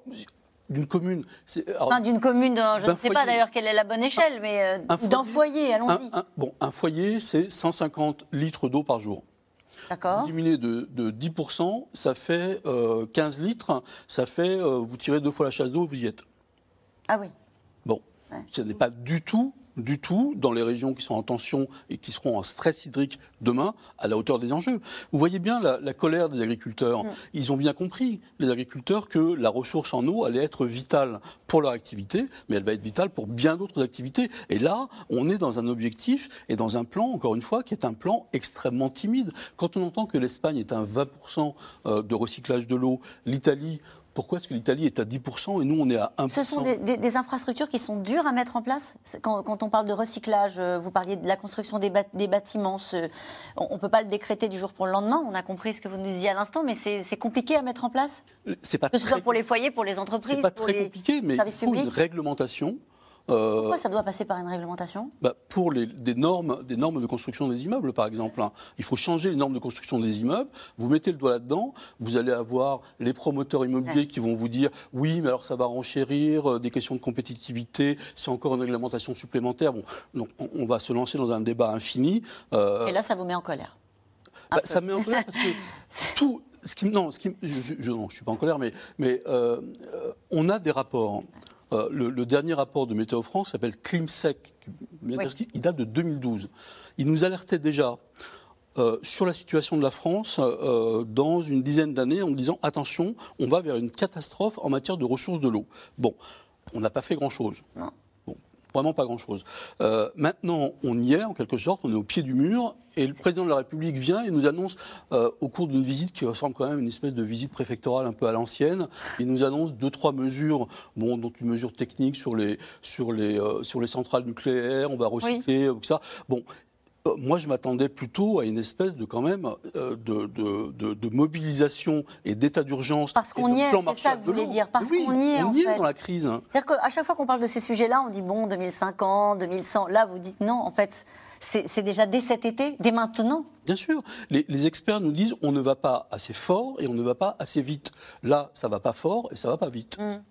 d'une commune, alors, Enfin, d'une commune, je ne sais pas d'ailleurs quelle est la bonne échelle, mais euh, d'un foyer, allons-y. bon, un foyer c'est 150 litres d'eau par jour. D'accord Diminuer de, de 10%, ça fait euh, 15 litres, ça fait, euh, vous tirez deux fois la chasse d'eau, vous y êtes. Ah oui. Bon, ce n'est pas du tout, du tout, dans les régions qui sont en tension et qui seront en stress hydrique demain, à la hauteur des enjeux. Vous voyez bien la, la colère des agriculteurs. Ils ont bien compris, les agriculteurs, que la ressource en eau allait être vitale pour leur activité, mais elle va être vitale pour bien d'autres activités. Et là, on est dans un objectif et dans un plan, encore une fois, qui est un plan extrêmement timide. Quand on entend que l'Espagne est à 20% euh, de recyclage de l'eau, l'Italie, pourquoi est-ce que l'Italie est à 10% et nous on est à 1% Ce sont des, des- des infrastructures qui sont dures à mettre en place. Quand, quand on parle de recyclage, euh, vous parliez de la construction des, bâtiments. ce- on ne peut pas le décréter du jour pour le lendemain. On a compris ce que vous nous disiez à l'instant, mais c'est compliqué à mettre en place. C'est pas Que ce très soit pour les foyers, pour les entreprises, C'est pas pour très les compliqué, mais il faut une réglementation Pourquoi ça doit passer par une réglementation? bah, pour les, des, normes, des normes de construction des immeubles, par exemple. hein. Il faut changer les normes de construction des immeubles. Vous mettez le doigt là-dedans, vous allez avoir les promoteurs immobiliers Ouais. qui vont vous dire oui, mais alors ça va renchérir, euh, des questions de compétitivité, c'est encore une réglementation supplémentaire. Bon, donc on, va se lancer dans un débat infini. Euh, Et là, ça vous met en colère? Bah, ça me met en colère parce que tout. Ce qui, non, ce qui, je, je, non, je suis pas en colère, mais, mais euh, euh, on a des rapports. Euh, le, le dernier rapport de Météo France s'appelle ClimSec. Oui. Il date de 2012. Il nous alertait déjà euh, sur la situation de la France euh, dans une dizaine d'années en disant attention, on va vers une catastrophe en matière de ressources de l'eau. Bon, on n'a pas fait grand-chose. Vraiment pas grand-chose. Euh, maintenant, on y est, en quelque sorte, on est au pied du mur, et le président de la République vient et nous annonce, euh, au cours d'une visite qui ressemble quand même à une espèce de visite préfectorale un peu à l'ancienne, il nous annonce deux, trois mesures, bon, dont une mesure technique sur les, sur les, euh, sur les centrales nucléaires, on va recycler, tout ça. Bon, moi, je m'attendais plutôt à une espèce de quand même euh, de, de- de- de mobilisation et d'état d'urgence. Parce qu'on y est, plan c'est ça que vous voulez dire, parce Oui, qu'on y est, on en y fait. est dans la crise. hein. C'est-à-dire qu'à chaque fois qu'on parle de ces sujets-là, on dit bon, 2050, 2100. Là, vous dites non, en fait, c'est déjà dès cet été, dès maintenant. Bien sûr, les, les experts nous disent on ne va pas assez fort et on ne va pas assez vite. Là, ça va pas fort et ça va pas vite. Hmm.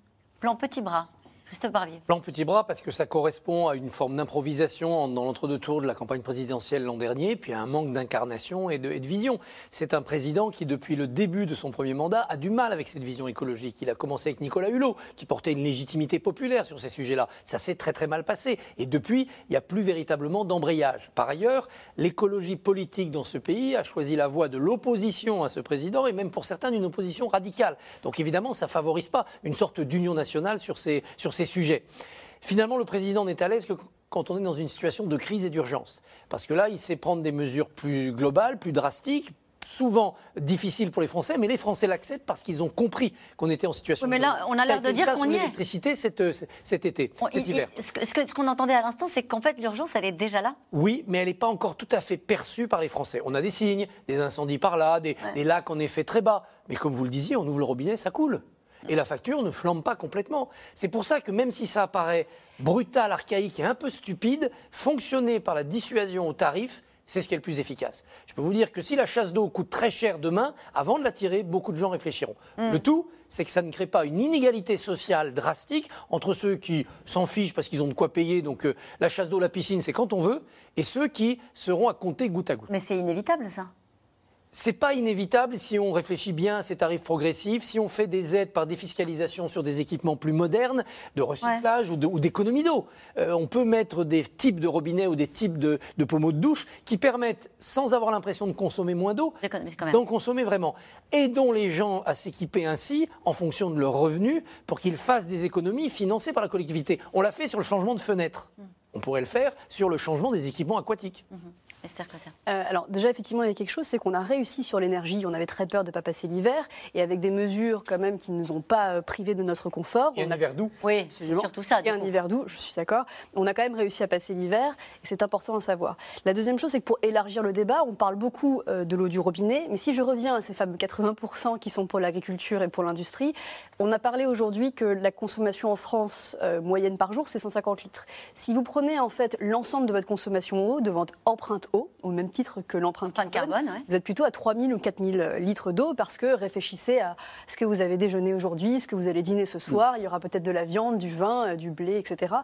Plan petit bras. Christophe Barbier. Plan petit bras parce que ça correspond à une forme d'improvisation dans l'entre-deux-tours de la campagne présidentielle l'an dernier, puis à un manque d'incarnation et de, vision. C'est un président qui, depuis le début de son premier mandat, a du mal avec cette vision écologique. Il a commencé avec Nicolas Hulot, qui portait une légitimité populaire sur ces sujets-là. Ça s'est très très mal passé. Et depuis, il n'y a plus véritablement d'embrayage. Par ailleurs, l'écologie politique dans ce pays a choisi la voie de l'opposition à ce président, et même pour certains d'une opposition radicale. Donc évidemment, ça favorise pas une sorte d'union nationale sur ces, sur ces sujets. Finalement, le président n'est à l'aise que quand on est dans une situation de crise et d'urgence. Parce que là, il sait prendre des mesures plus globales, plus drastiques, souvent difficiles pour les Français, mais les Français l'acceptent parce qu'ils ont compris qu'on était en situation Oui, mais de là, on a l'air de dire qu'on y est. l'électricité cet, euh, cet été, On- cet il- hiver. il- ce qu'on entendait à l'instant, c'est qu'en fait, l'urgence, elle est déjà là. Oui, mais elle n'est pas encore tout à fait perçue par les Français. On a des signes, des incendies par là, des, Ouais. des lacs en effet très bas. Mais comme vous le disiez, on ouvre le robinet, ça coule. Et la facture ne flambe pas complètement. C'est pour ça que même si ça apparaît brutal, archaïque et un peu stupide, fonctionner par la dissuasion au tarif, c'est ce qui est le plus efficace. Je peux vous dire que si la chasse d'eau coûte très cher demain, avant de la tirer, beaucoup de gens réfléchiront. Le tout, c'est que ça ne crée pas une inégalité sociale drastique entre ceux qui s'en fichent parce qu'ils ont de quoi payer, donc euh, la chasse d'eau, la piscine, c'est quand on veut, et ceux qui seront à compter goutte à goutte. Mais c'est inévitable, ça. C'est pas inévitable si on réfléchit bien à ces tarifs progressifs, si on fait des aides par défiscalisation sur des équipements plus modernes, de recyclage ou d'économie d'eau. Euh, on peut mettre des types de robinets ou des types de, de pommeaux de douche qui permettent, sans avoir l'impression de consommer moins d'eau, d'en consommer vraiment. Aidons les gens à s'équiper ainsi en fonction de leurs revenus pour qu'ils fassent des économies financées par la collectivité. On l'a fait sur le changement de fenêtre. On pourrait le faire sur le changement des équipements aquatiques. Esther. Euh, alors déjà effectivement il y a quelque chose, c'est qu'on a réussi sur l'énergie, on avait très peur de ne pas passer l'hiver, et avec des mesures quand même qui ne nous ont pas euh, privés de notre confort. Et on un a hiver doux. Oui, c'est surtout ça. Et un hiver doux, je suis d'accord. On a quand même réussi à passer l'hiver, et c'est important à savoir. La deuxième chose, c'est que pour élargir le débat, on parle beaucoup euh, de l'eau du robinet, mais si je reviens à ces fameux 80% qui sont pour l'agriculture et pour l'industrie, on a parlé aujourd'hui que la consommation en France euh, moyenne par jour, c'est 150 litres. Si vous prenez en fait l'ensemble de votre consommation en eau, de votre empreinte eau, au même titre que l'empreinte Empreinte carbone, carbone, ouais. vous êtes plutôt à 3000 ou 4000 litres d'eau parce que réfléchissez à ce que vous avez déjeuné aujourd'hui, ce que vous allez dîner ce soir. Il y aura peut-être de la viande, du vin, euh, du blé, etc.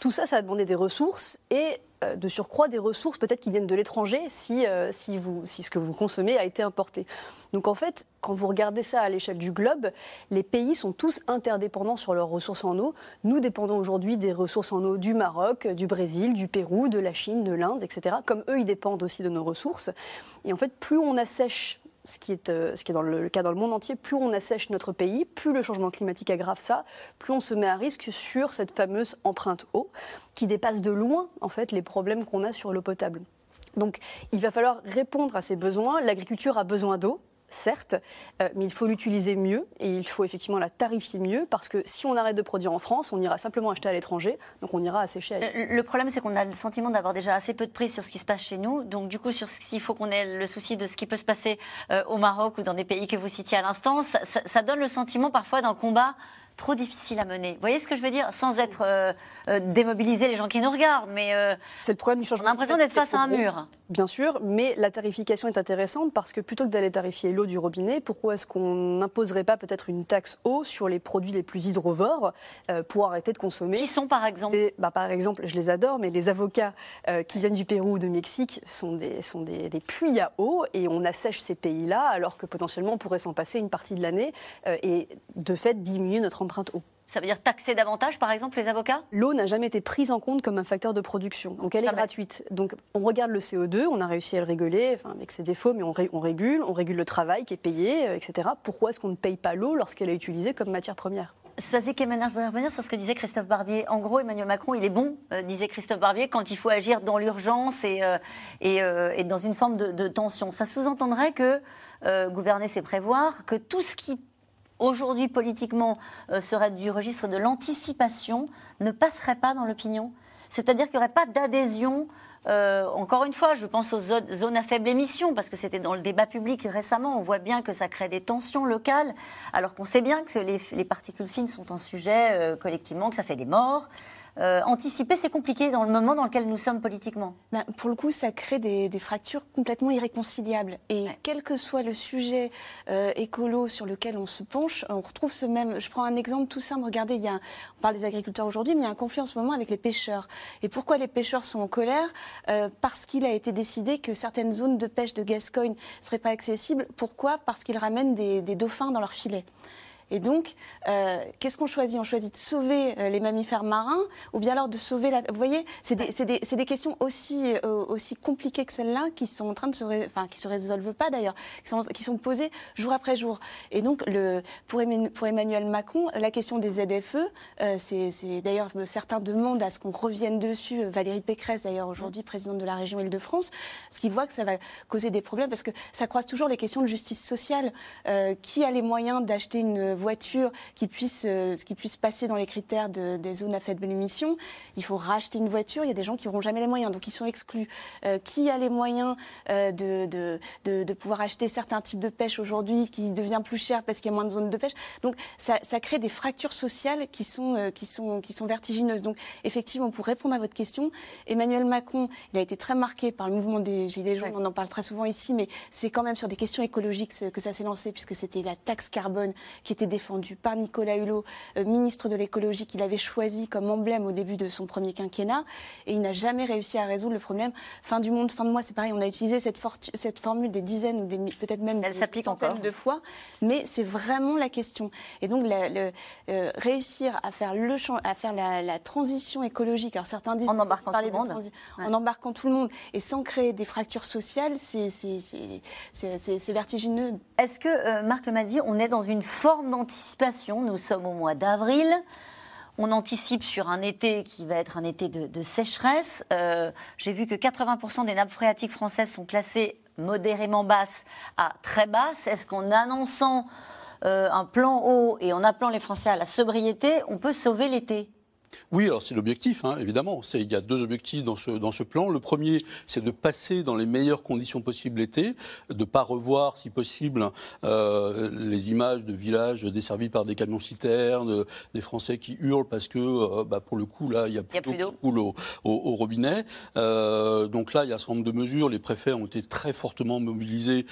Tout ça, ça a demandé des ressources et euh, de surcroît des ressources peut-être qui viennent de l'étranger si, euh, si, vous, si ce que vous consommez a été importé. Donc en fait, quand vous regardez ça à l'échelle du globe, les pays sont tous interdépendants sur leurs ressources en eau. Nous dépendons aujourd'hui des ressources en eau du Maroc, du Brésil, du Pérou, de la Chine, de l'Inde, etc. Comme eux, ils dépendent aussi de nos ressources. Et en fait, plus on assèche ce qui est, euh, ce qui est dans le, cas dans le monde entier, plus on assèche notre pays, plus le changement climatique aggrave ça, plus on se met à risque sur cette fameuse empreinte eau qui dépasse de loin en fait les problèmes qu'on a sur l'eau potable. Donc il va falloir répondre à ces besoins. L'agriculture a besoin d'eau, certes, euh, mais il faut l'utiliser mieux et il faut effectivement la tarifier mieux parce que si on arrête de produire en France, on ira simplement acheter à l'étranger, donc on ira assécher ailleurs. Le, problème, c'est qu'on a le sentiment d'avoir déjà assez peu de prise sur ce qui se passe chez nous. Donc, du coup, sur ce s'il faut qu'on ait le souci de ce qui peut se passer euh, au Maroc ou dans des pays que vous citiez à l'instant, ça donne le sentiment parfois d'un combat trop difficile à mener. Vous voyez ce que je veux dire? Sans être euh, euh, démobiliser les gens qui nous regardent, mais euh, C'est le problème du on changement. a l'impression d'être face à un mur. Bien sûr, mais la tarification est intéressante parce que plutôt que d'aller tarifier l'eau du robinet, pourquoi est-ce qu'on n'imposerait pas peut-être une taxe eau sur les produits les plus hydrovores euh, pour arrêter de consommer? Qui sont par exemple? Et, bah, par exemple, je les adore, mais les avocats euh, qui viennent du Pérou ou de Mexique sont, des, sont des, des puits à eau et on assèche ces pays-là alors que potentiellement on pourrait s'en passer une partie de l'année et de fait diminuer notre empreinte eau. Ça veut dire taxer davantage, par exemple, les avocats? L'eau n'a jamais été prise en compte comme un facteur de production, donc elle est Jamais. gratuite. Donc on regarde le CO2, on a réussi à le réguler, enfin, avec ses défauts, mais on, ré- on régule, on régule le travail qui est payé, euh, etc. Pourquoi est-ce qu'on ne paye pas l'eau lorsqu'elle est utilisée comme matière première? Vas-y, Kemener, je voudrais revenir sur ce que disait Christophe Barbier. En gros, Emmanuel Macron, il est bon, euh, disait Christophe Barbier, quand il faut agir dans l'urgence et, euh, et, euh, et dans une forme de, de tension. Ça sous-entendrait que euh, gouverner, c'est prévoir, que tout ce qui aujourd'hui politiquement euh, serait du registre de l'anticipation ne passerait pas dans l'opinion. C'est-à-dire qu'il n'y aurait pas d'adhésion. euh, encore une fois, je pense aux zo- zones à faible émission, parce que c'était dans le débat public récemment. On voit bien que ça crée des tensions locales, alors qu'on sait bien que les, les particules fines sont un sujet euh, collectivement, que ça fait des morts. Euh, anticiper, c'est compliqué dans le moment dans lequel nous sommes politiquement. Ben, pour le coup, ça crée des, des fractures complètement irréconciliables. Et Ouais. quel que soit le sujet euh, écolo sur lequel on se penche, on retrouve ce même. Je prends un exemple tout simple. Regardez, il y a on parle des agriculteurs aujourd'hui, mais il y a un conflit en ce moment avec les pêcheurs. Et pourquoi les pêcheurs sont en colère? Euh, Parce qu'il a été décidé que certaines zones de pêche de Gascogne ne seraient pas accessibles. Pourquoi? Parce qu'ils ramènent des, des dauphins dans leurs filets. Et donc, euh, qu'est-ce qu'on choisit? On choisit de sauver euh, les mammifères marins ou bien alors de sauver la... Vous voyez, c'est des, questions aussi, euh, aussi compliquées que celles-là qui sont en train de se... qui résolvent pas d'ailleurs, qui sont, qui posées jour après jour. Et donc, pour, Emmanuel, Macron, la question des ZFE, c'est d'ailleurs, certains demandent à ce qu'on revienne dessus. Valérie Pécresse, d'ailleurs, aujourd'hui, présidente de la région Île-de-France, parce qu'il voit que ça va causer des problèmes, parce que ça croise toujours les questions de justice sociale. Qui a les moyens d'acheter une voiture qui puisse, euh, qui puisse passer dans les critères de- des zones à faible émission Il faut racheter une voiture. Il y a des gens qui n'auront jamais les moyens, donc ils sont exclus. Euh, qui a les moyens euh, de, de, de, de pouvoir acheter certains types de pêche aujourd'hui qui devient plus cher parce qu'il y a moins de zones de pêche? Donc ça, ça crée des fractures sociales qui sont, euh, qui, sont, qui sont vertigineuses. Donc effectivement, pour répondre à votre question, Emmanuel Macron, il a été très marqué par le mouvement des Gilets jaunes. On en parle très souvent ici, mais c'est quand même sur des questions écologiques que que ça s'est lancé, puisque c'était la taxe carbone qui était défendue par Nicolas Hulot, euh, ministre de l'écologie, qu'il avait choisi comme emblème au début de son premier quinquennat. Et il n'a jamais réussi à résoudre le problème. Fin du monde, fin de mois, c'est pareil. On a utilisé cette, formule des dizaines ou peut-être même Elle des centaines encore. de fois, mais c'est vraiment la question. Et donc, la- le- euh, réussir à faire, le, à faire la, la transition écologique, alors certains disent En embarquant tout le de monde. Ouais. en embarquant tout le monde et sans créer des fractures sociales, c'est vertigineux. Est-ce que, euh, Marc le m'a dit, on est dans une forme d'anticipation Nous sommes au mois d'avril. On anticipe sur un été qui va être un été de, de sécheresse. Euh, J'ai vu que 80% des nappes phréatiques françaises sont classées modérément basses à très basses. Est-ce qu'en annonçant euh, un plan haut et en appelant les Français à la sobriété, on peut sauver l'été? Oui, alors c'est l'objectif, hein, évidemment. C'est- Il y a deux objectifs dans ce, dans ce plan. Le premier, c'est de passer dans les meilleures conditions possibles l'été, de ne pas revoir, si possible, euh, les images de villages desservis par des camions-citernes, des Français qui hurlent parce que, euh, bah, pour le coup, là, il y a plus plus d'eau coule au, au- au robinet. Euh, donc là, il y a un certain nombre de mesures. Les préfets ont été très fortement mobilisés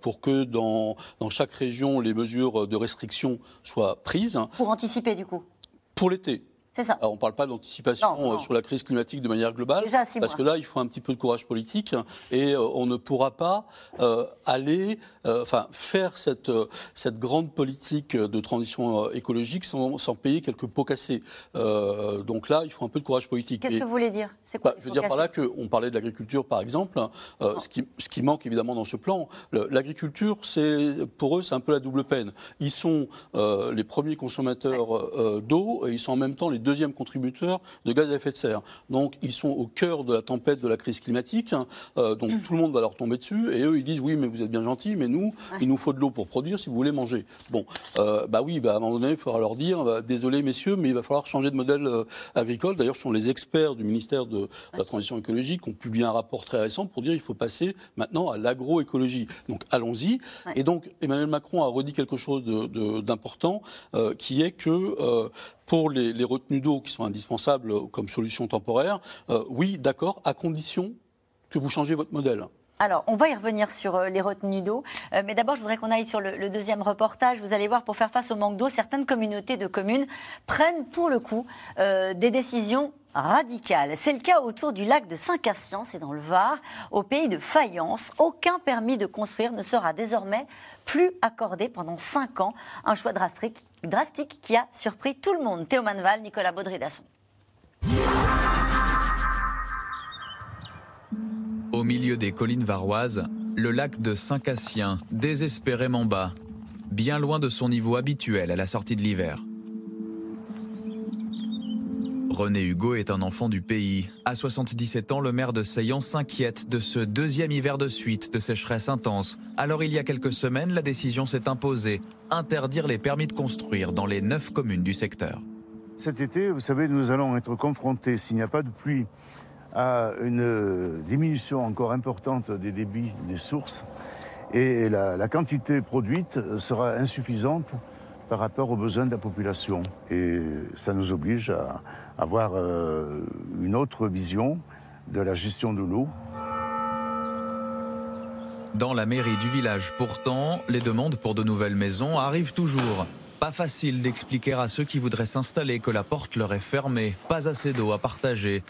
pour que dans, dans chaque région, les mesures de restriction soient prises pour anticiper du coup pour l'été. C'est ça. Alors, on ne parle pas d'anticipation euh, sur la crise climatique de manière globale, Déjà, parce mois. que là, il faut un petit peu de courage politique et euh, on ne pourra pas euh, aller, euh, enfin, faire cette, cette grande politique de transition écologique sans, sans payer quelques pots cassés. Donc là, il faut un peu de courage politique. Qu'est-ce que vous voulez dire? C'est quoi bah, je veux dire par là qu'on parlait de l'agriculture, par exemple. ce, qui, ce qui manque évidemment dans ce plan, l'agriculture, c'est pour eux, c'est un peu la double peine. Ils sont les premiers consommateurs d'eau et ils sont en même temps les deuxièmes contributeurs de gaz à effet de serre. Donc, ils sont au cœur de la tempête de la crise climatique. hein. Euh, donc, tout le monde va leur tomber dessus. Et eux, ils disent oui, mais vous êtes bien gentils, mais nous, il nous faut de l'eau pour produire si vous voulez manger. Bon, euh, bah oui, bah, à un moment donné, il faudra leur dire bah, désolé, messieurs, mais il va falloir changer de modèle euh, agricole. D'ailleurs, ce sont les experts du ministère de la Transition écologique qui ont publié un rapport très récent pour dire il faut passer maintenant à l'agroécologie. Donc, allons-y. Ouais. Et donc, Emmanuel Macron a redit quelque chose d'important, euh, qui est que pour les, les retenues d'eau qui sont indispensables comme solution temporaire, euh, oui, d'accord, à condition que vous changez votre modèle. Alors, on va y revenir sur euh, les retenues d'eau. Euh, mais d'abord, je voudrais qu'on aille sur le, deuxième reportage. Vous allez voir, pour faire face au manque d'eau, certaines communautés de communes prennent pour le coup euh, des décisions radicales. C'est le cas autour du lac de Saint-Cassien, c'est dans le Var, au pays de Fayence. Aucun permis de construire ne sera désormais plus accordé pendant 5 ans. Un choix drastique, drastique qui a surpris tout le monde. Théo Manval, Nicolas Baudry-Dasson. Au milieu des collines varoises, le lac de Saint-Cassien, désespérément bas, bien loin de son niveau habituel à la sortie de l'hiver. René Hugo est un enfant du pays. À 77 ans, le maire de Seillan s'inquiète de ce deuxième hiver de suite de sécheresse intense. Alors il y a quelques semaines, la décision s'est imposée, interdire les permis de construire dans les neuf communes du secteur. Cet été, vous savez, nous allons être confrontés, s'il n'y a pas de pluie, à une diminution encore importante des débits des sources. Et la, la quantité produite sera insuffisante par rapport aux besoins de la population. Et ça nous oblige à avoir euh, une autre vision de la gestion de l'eau. Dans la mairie du village, pourtant, les demandes pour de nouvelles maisons arrivent toujours. Pas facile d'expliquer à ceux qui voudraient s'installer que la porte leur est fermée, pas assez d'eau à partager.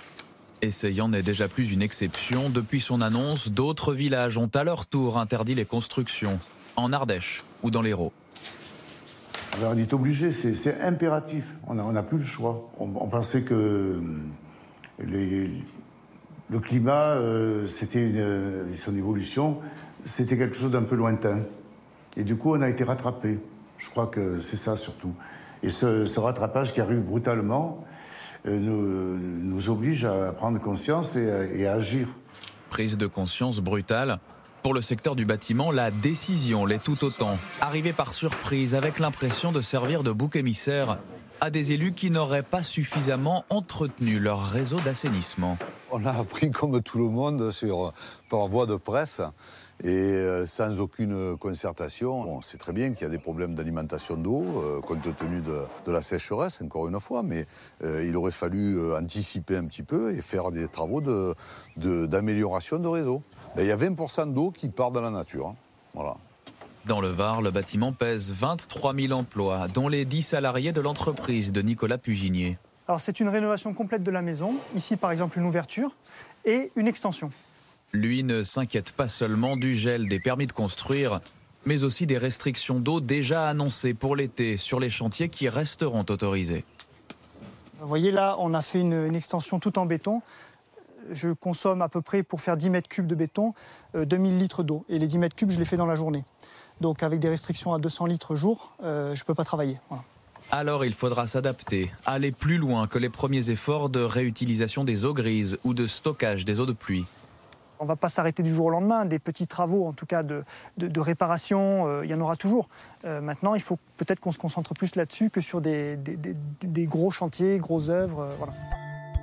Essayant n'est déjà plus une exception. Depuis son annonce, d'autres villages ont à leur tour interdit les constructions, en Ardèche ou dans l'Hérault. On est obligé, c'est impératif. On n'a plus le choix. On, pensait que euh, le climat, euh, c'était euh, son évolution, c'était quelque chose d'un peu lointain. Et du coup, on a été rattrapé. Je crois que c'est ça surtout. Et ce, rattrapage qui arrive brutalement nous, nous oblige à prendre conscience et à- et à agir. Prise de conscience brutale. Pour le secteur du bâtiment, la décision l'est tout autant. Arrivée par surprise avec l'impression de servir de bouc émissaire à des élus qui n'auraient pas suffisamment entretenu leur réseau d'assainissement. On a appris comme tout le monde sur, par voie de presse et euh, sans aucune concertation. On sait très bien qu'il y a des problèmes d'alimentation d'eau euh, compte tenu de, de la sécheresse, encore une fois, mais euh, il aurait fallu anticiper un petit peu et faire des travaux de- de- d'amélioration de, réseau. Ben, il y a 20% d'eau qui part dans la nature. hein. Voilà. Dans le Var, le bâtiment pèse 23 000 emplois, dont les 10 salariés de l'entreprise de Nicolas Puginier. Alors c'est une rénovation complète de la maison. Ici par exemple une ouverture et une extension. Lui ne s'inquiète pas seulement du gel des permis de construire, mais aussi des restrictions d'eau déjà annoncées pour l'été sur les chantiers qui resteront autorisés. Vous voyez là, on a fait une, une extension tout en béton. Je consomme à peu près pour faire 10 mètres cubes de béton euh, 2000 litres d'eau. Et les 10 mètres cubes, je les fais dans la journée. Donc avec des restrictions à 200 litres jour, euh, je ne peux pas travailler. Voilà. Alors il faudra s'adapter, aller plus loin que les premiers efforts de réutilisation des eaux grises ou de stockage des eaux de pluie. On ne va pas s'arrêter du jour au lendemain. Des petits travaux, en tout cas de, de- de réparation, euh, il y en aura toujours. Euh, maintenant, il faut peut-être qu'on se concentre plus là-dessus que sur des, des- des- des gros chantiers, grosses œuvres. euh, voilà.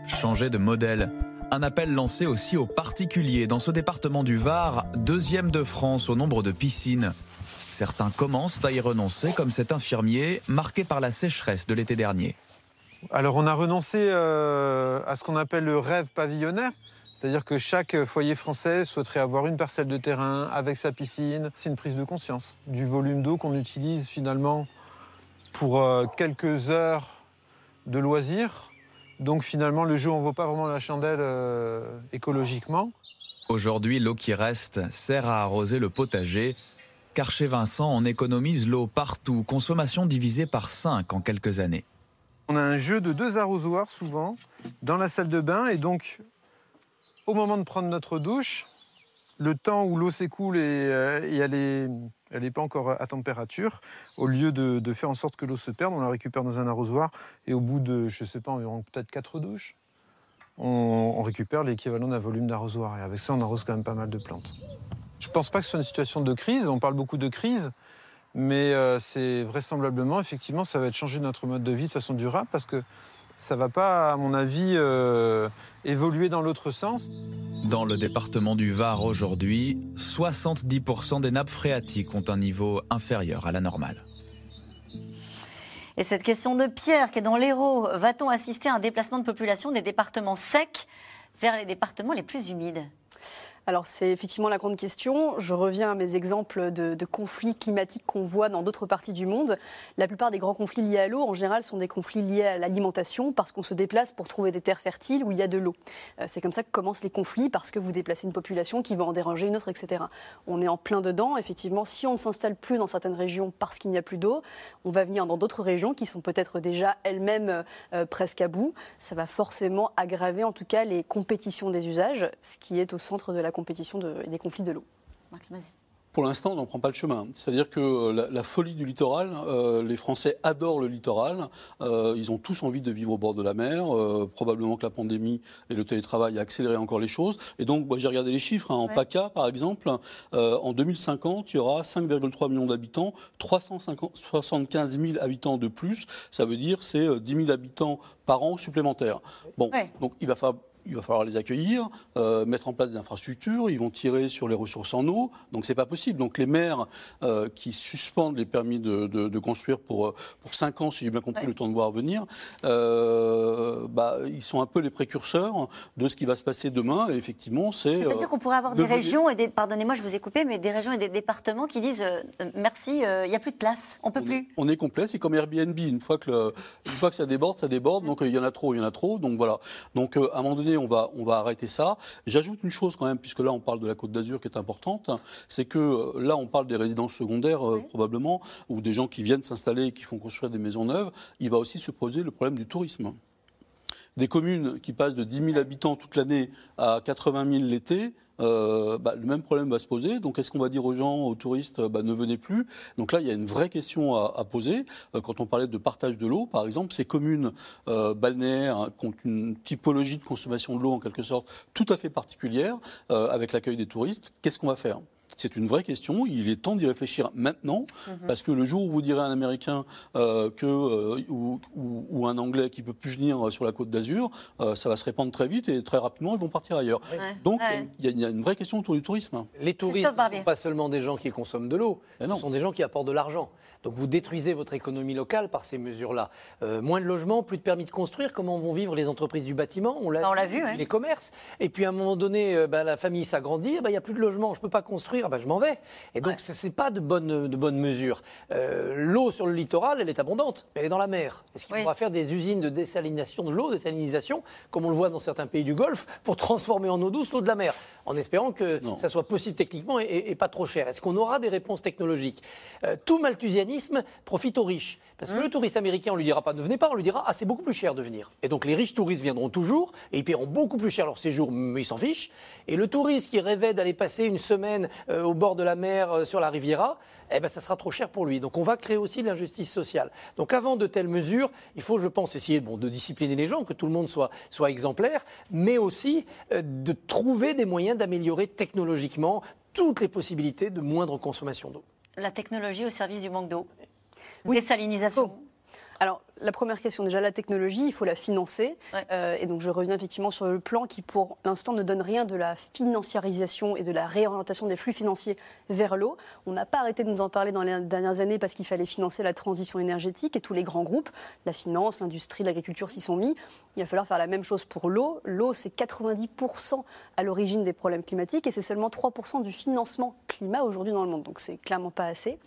Changer de modèle. Un appel lancé aussi aux particuliers dans ce département du Var, deuxième de France au nombre de piscines. Certains commencent à y renoncer, comme cet infirmier marqué par la sécheresse de l'été dernier. Alors on a renoncé euh, à ce qu'on appelle le rêve pavillonnaire, c'est-à-dire que chaque foyer français souhaiterait avoir une parcelle de terrain avec sa piscine. C'est une prise de conscience du volume d'eau qu'on utilise finalement pour euh, quelques heures de loisirs. Donc finalement le jeu en vaut pas vraiment la chandelle euh, écologiquement. Aujourd'hui, l'eau qui reste sert à arroser le potager, car chez Vincent, on économise l'eau partout, consommation divisée par 5 en quelques années. On a un jeu de deux arrosoirs souvent dans la salle de bain et donc au moment de prendre notre douche, le temps où l'eau s'écoule et, euh, elle est n'est pas encore à température. Au lieu de, faire en sorte que l'eau se perde, on la récupère dans un arrosoir et au bout de, je ne sais pas, environ peut-être quatre douches, on, on récupère l'équivalent d'un volume d'arrosoir. Et avec ça, on arrose quand même pas mal de plantes. Je ne pense pas que ce soit une situation de crise. On parle beaucoup de crise. Mais euh, c'est vraisemblablement, effectivement, ça va être changer notre mode de vie de façon durable parce que ça ne va pas, à mon avis, euh, évoluer dans l'autre sens. Dans le département du Var aujourd'hui, 70% des nappes phréatiques ont un niveau inférieur à la normale. Et cette question de Pierre, qui est dans l'Hérault, va-t-on assister à un déplacement de population des départements secs vers les départements les plus humides? Alors c'est effectivement la grande question. Je reviens à mes exemples de, conflits climatiques qu'on voit dans d'autres parties du monde. La plupart des grands conflits liés à l'eau, en général, sont des conflits liés à l'alimentation parce qu'on se déplace pour trouver des terres fertiles où il y a de l'eau. Euh, c'est comme ça que commencent les conflits parce que vous déplacez une population qui va en déranger une autre, etc. On est en plein dedans. Effectivement, si on ne s'installe plus dans certaines régions parce qu'il n'y a plus d'eau, on va venir dans d'autres régions qui sont peut-être déjà elles-mêmes euh, presque à bout. Ça va forcément aggraver en tout cas les compétitions des usages, ce qui est au centre de la compétition de, et des conflits de l'eau. Pour l'instant, on n'en prend pas le chemin. C'est-à-dire que euh, la, la, folie du littoral, euh, les Français adorent le littoral. Euh, ils ont tous envie de vivre au bord de la mer. Euh, probablement que la pandémie et le télétravail a accéléré encore les choses. Et donc, moi, j'ai regardé les chiffres. Hein. En ouais. PACA, par exemple, euh, en 2050, il y aura 5,3 millions d'habitants, 375 000 habitants de plus. Ça veut dire c'est 10 000 habitants par an supplémentaires. Bon, ouais. donc il va falloir il va falloir les accueillir, euh, mettre en place des infrastructures, ils vont tirer sur les ressources en eau, donc c'est pas possible. Donc les maires euh, qui suspendent les permis de, de, de construire pour, pour 5 ans, si j'ai bien compris, ouais. le temps de voir venir, euh, bah, ils sont un peu les précurseurs de ce qui va se passer demain, et effectivement, c'est... C'est-à-dire qu'on pourrait avoir des régions, et des, pardonnez-moi, je vous ai coupé, mais des régions et des départements qui disent merci, il n'y a plus de place, on peut on plus. Est, on est complet, c'est comme Airbnb, une fois, que le, une fois que ça déborde, ça déborde, donc il y en a trop, il y en a trop, donc voilà. Donc à un moment donné, on va, on va arrêter ça. J'ajoute une chose quand même, puisque là on parle de la Côte d'Azur qui est importante, c'est que euh, là on parle des résidences secondaires euh, probablement, ou des gens qui viennent s'installer et qui font construire des maisons neuves. Il va aussi se poser le problème du tourisme. Des communes qui passent de 10 000 habitants toute l'année à 80 000 l'été, euh, bah, le même problème va se poser. Donc, est-ce qu'on va dire aux gens, aux touristes, bah, ne venez plus? Donc là, il y a une vraie question à, poser. Euh, quand on parlait de partage de l'eau, par exemple, ces communes euh, balnéaires hein, qui ont une typologie de consommation de l'eau en quelque sorte tout à fait particulière, avec l'accueil des touristes, qu'est-ce qu'on va faire? C'est une vraie question. Il est temps d'y réfléchir maintenant, mmh. parce que le jour où vous direz à un Américain euh, que, euh, ou, ou, ou, un Anglais qui peut plus venir sur la Côte d'Azur, euh, ça va se répandre très vite et très rapidement, ils vont partir ailleurs. Ouais. Donc, ouais. il, y a, il, y a, une vraie question autour du tourisme. Les touristes ne sont pas seulement des gens qui consomment de l'eau, ce sont des gens qui apportent de l'argent. Donc, vous détruisez votre économie locale par ces mesures-là. Euh, moins de logements, plus de permis de construire. Comment vont vivre les entreprises du bâtiment? On l'a vu, ouais. les commerces. Et puis, à un moment donné, bah, la famille s'agrandit, bah, il n'y a plus de logement, je ne peux pas construire, bah, je m'en vais. Et donc, ouais. ce n'est pas de bonnes de bonne mesures. Euh, L'eau sur le littoral, elle est abondante, mais elle est dans la mer. Est-ce qu'il oui. faudra faire des usines de désalination de l'eau, désalinisation, comme on le voit dans certains pays du Golfe, pour transformer en eau douce l'eau de la mer En espérant que non. ça soit possible techniquement et, et, et pas trop cher? Est-ce qu'on aura des réponses technologiques? Euh, Tout malthusianisme profite aux riches. Parce que mmh. le touriste américain, on lui dira pas ne venez pas, on lui dira ah c'est beaucoup plus cher de venir. Et donc les riches touristes viendront toujours et ils paieront beaucoup plus cher leur séjour, mais ils s'en fichent. Et le touriste qui rêvait d'aller passer une semaine euh, au bord de la mer euh, sur la Riviera, eh ben ça sera trop cher pour lui. Donc on va créer aussi de l'injustice sociale. Donc avant de telles mesures, il faut, je pense, essayer bon, de discipliner les gens, que tout le monde soit, soit exemplaire, mais aussi euh, de trouver des moyens d'améliorer technologiquement toutes les possibilités de moindre consommation d'eau. La technologie au service du manque d'eau oui. Désalinisation. Oh. Alors, la première question, déjà la technologie, il faut la financer. Ouais. Euh, et donc, je reviens effectivement sur le plan qui, pour l'instant, ne donne rien de la financiarisation et de la réorientation des flux financiers vers l'eau. On n'a pas arrêté de nous en parler dans les dernières années parce qu'il fallait financer la transition énergétique et tous les grands groupes, la finance, l'industrie, l'agriculture s'y sont mis. Il va falloir faire la même chose pour l'eau. L'eau, c'est 90% à l'origine des problèmes climatiques et c'est seulement 3% du financement climat aujourd'hui dans le monde. Donc, c'est clairement pas assez.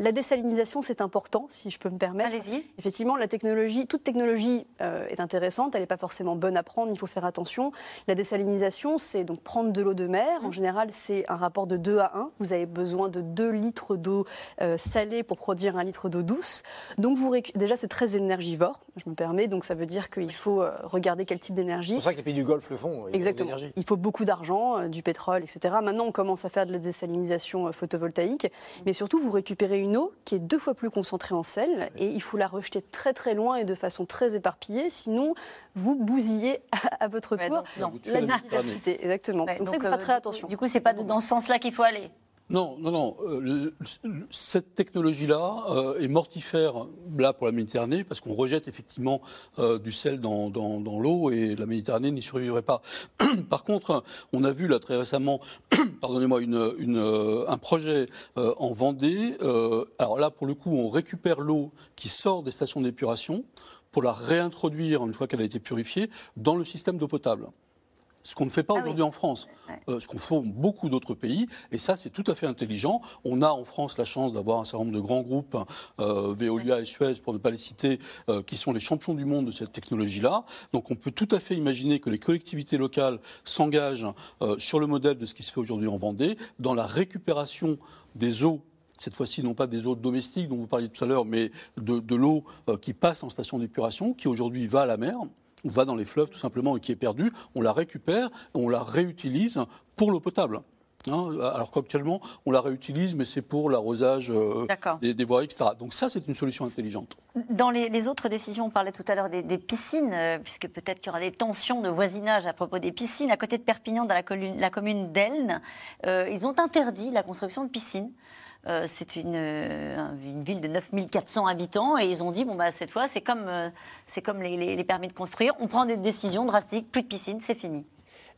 La désalinisation, c'est important, si je peux me permettre. Allez-y. Effectivement, la technologie, toute technologie euh, est intéressante, elle n'est pas forcément bonne à prendre, il faut faire attention. La désalinisation, c'est donc prendre de l'eau de mer. En général, c'est un rapport de 2 à 1. Vous avez besoin de 2 litres d'eau euh, salée pour produire un litre d'eau douce. Donc, vous récu- déjà, c'est très énergivore, je me permets, donc ça veut dire qu'il faut euh, regarder quel type d'énergie. C'est pour ça que les pays du Golfe le font. Exactement. Il faut beaucoup d'argent, euh, du pétrole, etc. Maintenant, on commence à faire de la désalinisation photovoltaïque. Mais surtout, vous récupérez une eau qui est deux fois plus concentrée en sel et il faut la rejeter très très loin et de façon très éparpillée. Sinon, vous bousillez à, à votre Ouais, tour donc, non. La biodiversité. Exactement. Ouais, donc, ça, il faut euh, faire très du- attention. Du coup, c'est pas dans ce sens-là qu'il faut aller. Non, non, non. euh, cette technologie-là euh, est mortifère pour la Méditerranée parce qu'on rejette effectivement euh, du sel dans, l'eau et la Méditerranée n'y survivrait pas. Par contre, on a vu là très récemment, pardonnez-moi, un projet en Vendée. alors là, pour le coup, on récupère l'eau qui sort des stations d'épuration pour la réintroduire une fois qu'elle a été purifiée dans le système d'eau potable. Ce qu'on ne fait pas Ah aujourd'hui en France, Euh, ce qu'on font beaucoup d'autres pays, et ça c'est tout à fait intelligent. On a en France la chance d'avoir un certain nombre de grands groupes, euh, Veolia et Suez pour ne pas les citer, euh, qui sont les champions du monde de cette technologie-là. Donc on peut tout à fait imaginer que les collectivités locales s'engagent sur le modèle de ce qui se fait aujourd'hui en Vendée, dans la récupération des eaux cette fois-ci non pas des eaux domestiques dont vous parliez tout à l'heure, mais de, de l'eau qui passe en station d'épuration, qui aujourd'hui va à la mer, va dans les fleuves tout simplement et qui est perdue, on la récupère on la réutilise pour l'eau potable. Hein, alors qu'actuellement, on la réutilise, mais c'est pour l'arrosage euh, des, des voiries, etc. Donc ça, c'est une solution intelligente. Dans les, les autres décisions, on parlait tout à l'heure des, des piscines, euh, puisque peut-être qu'il y aura des tensions de voisinage à propos des piscines. À côté de Perpignan, dans la, commune- la commune d'Elne, euh, ils ont interdit la construction de piscines. Euh, c'est une, euh, une ville de 9400 habitants et ils ont dit bon bah cette fois c'est comme euh, c'est comme les, les- les permis de construire, on prend des décisions drastiques, plus de piscines, c'est fini.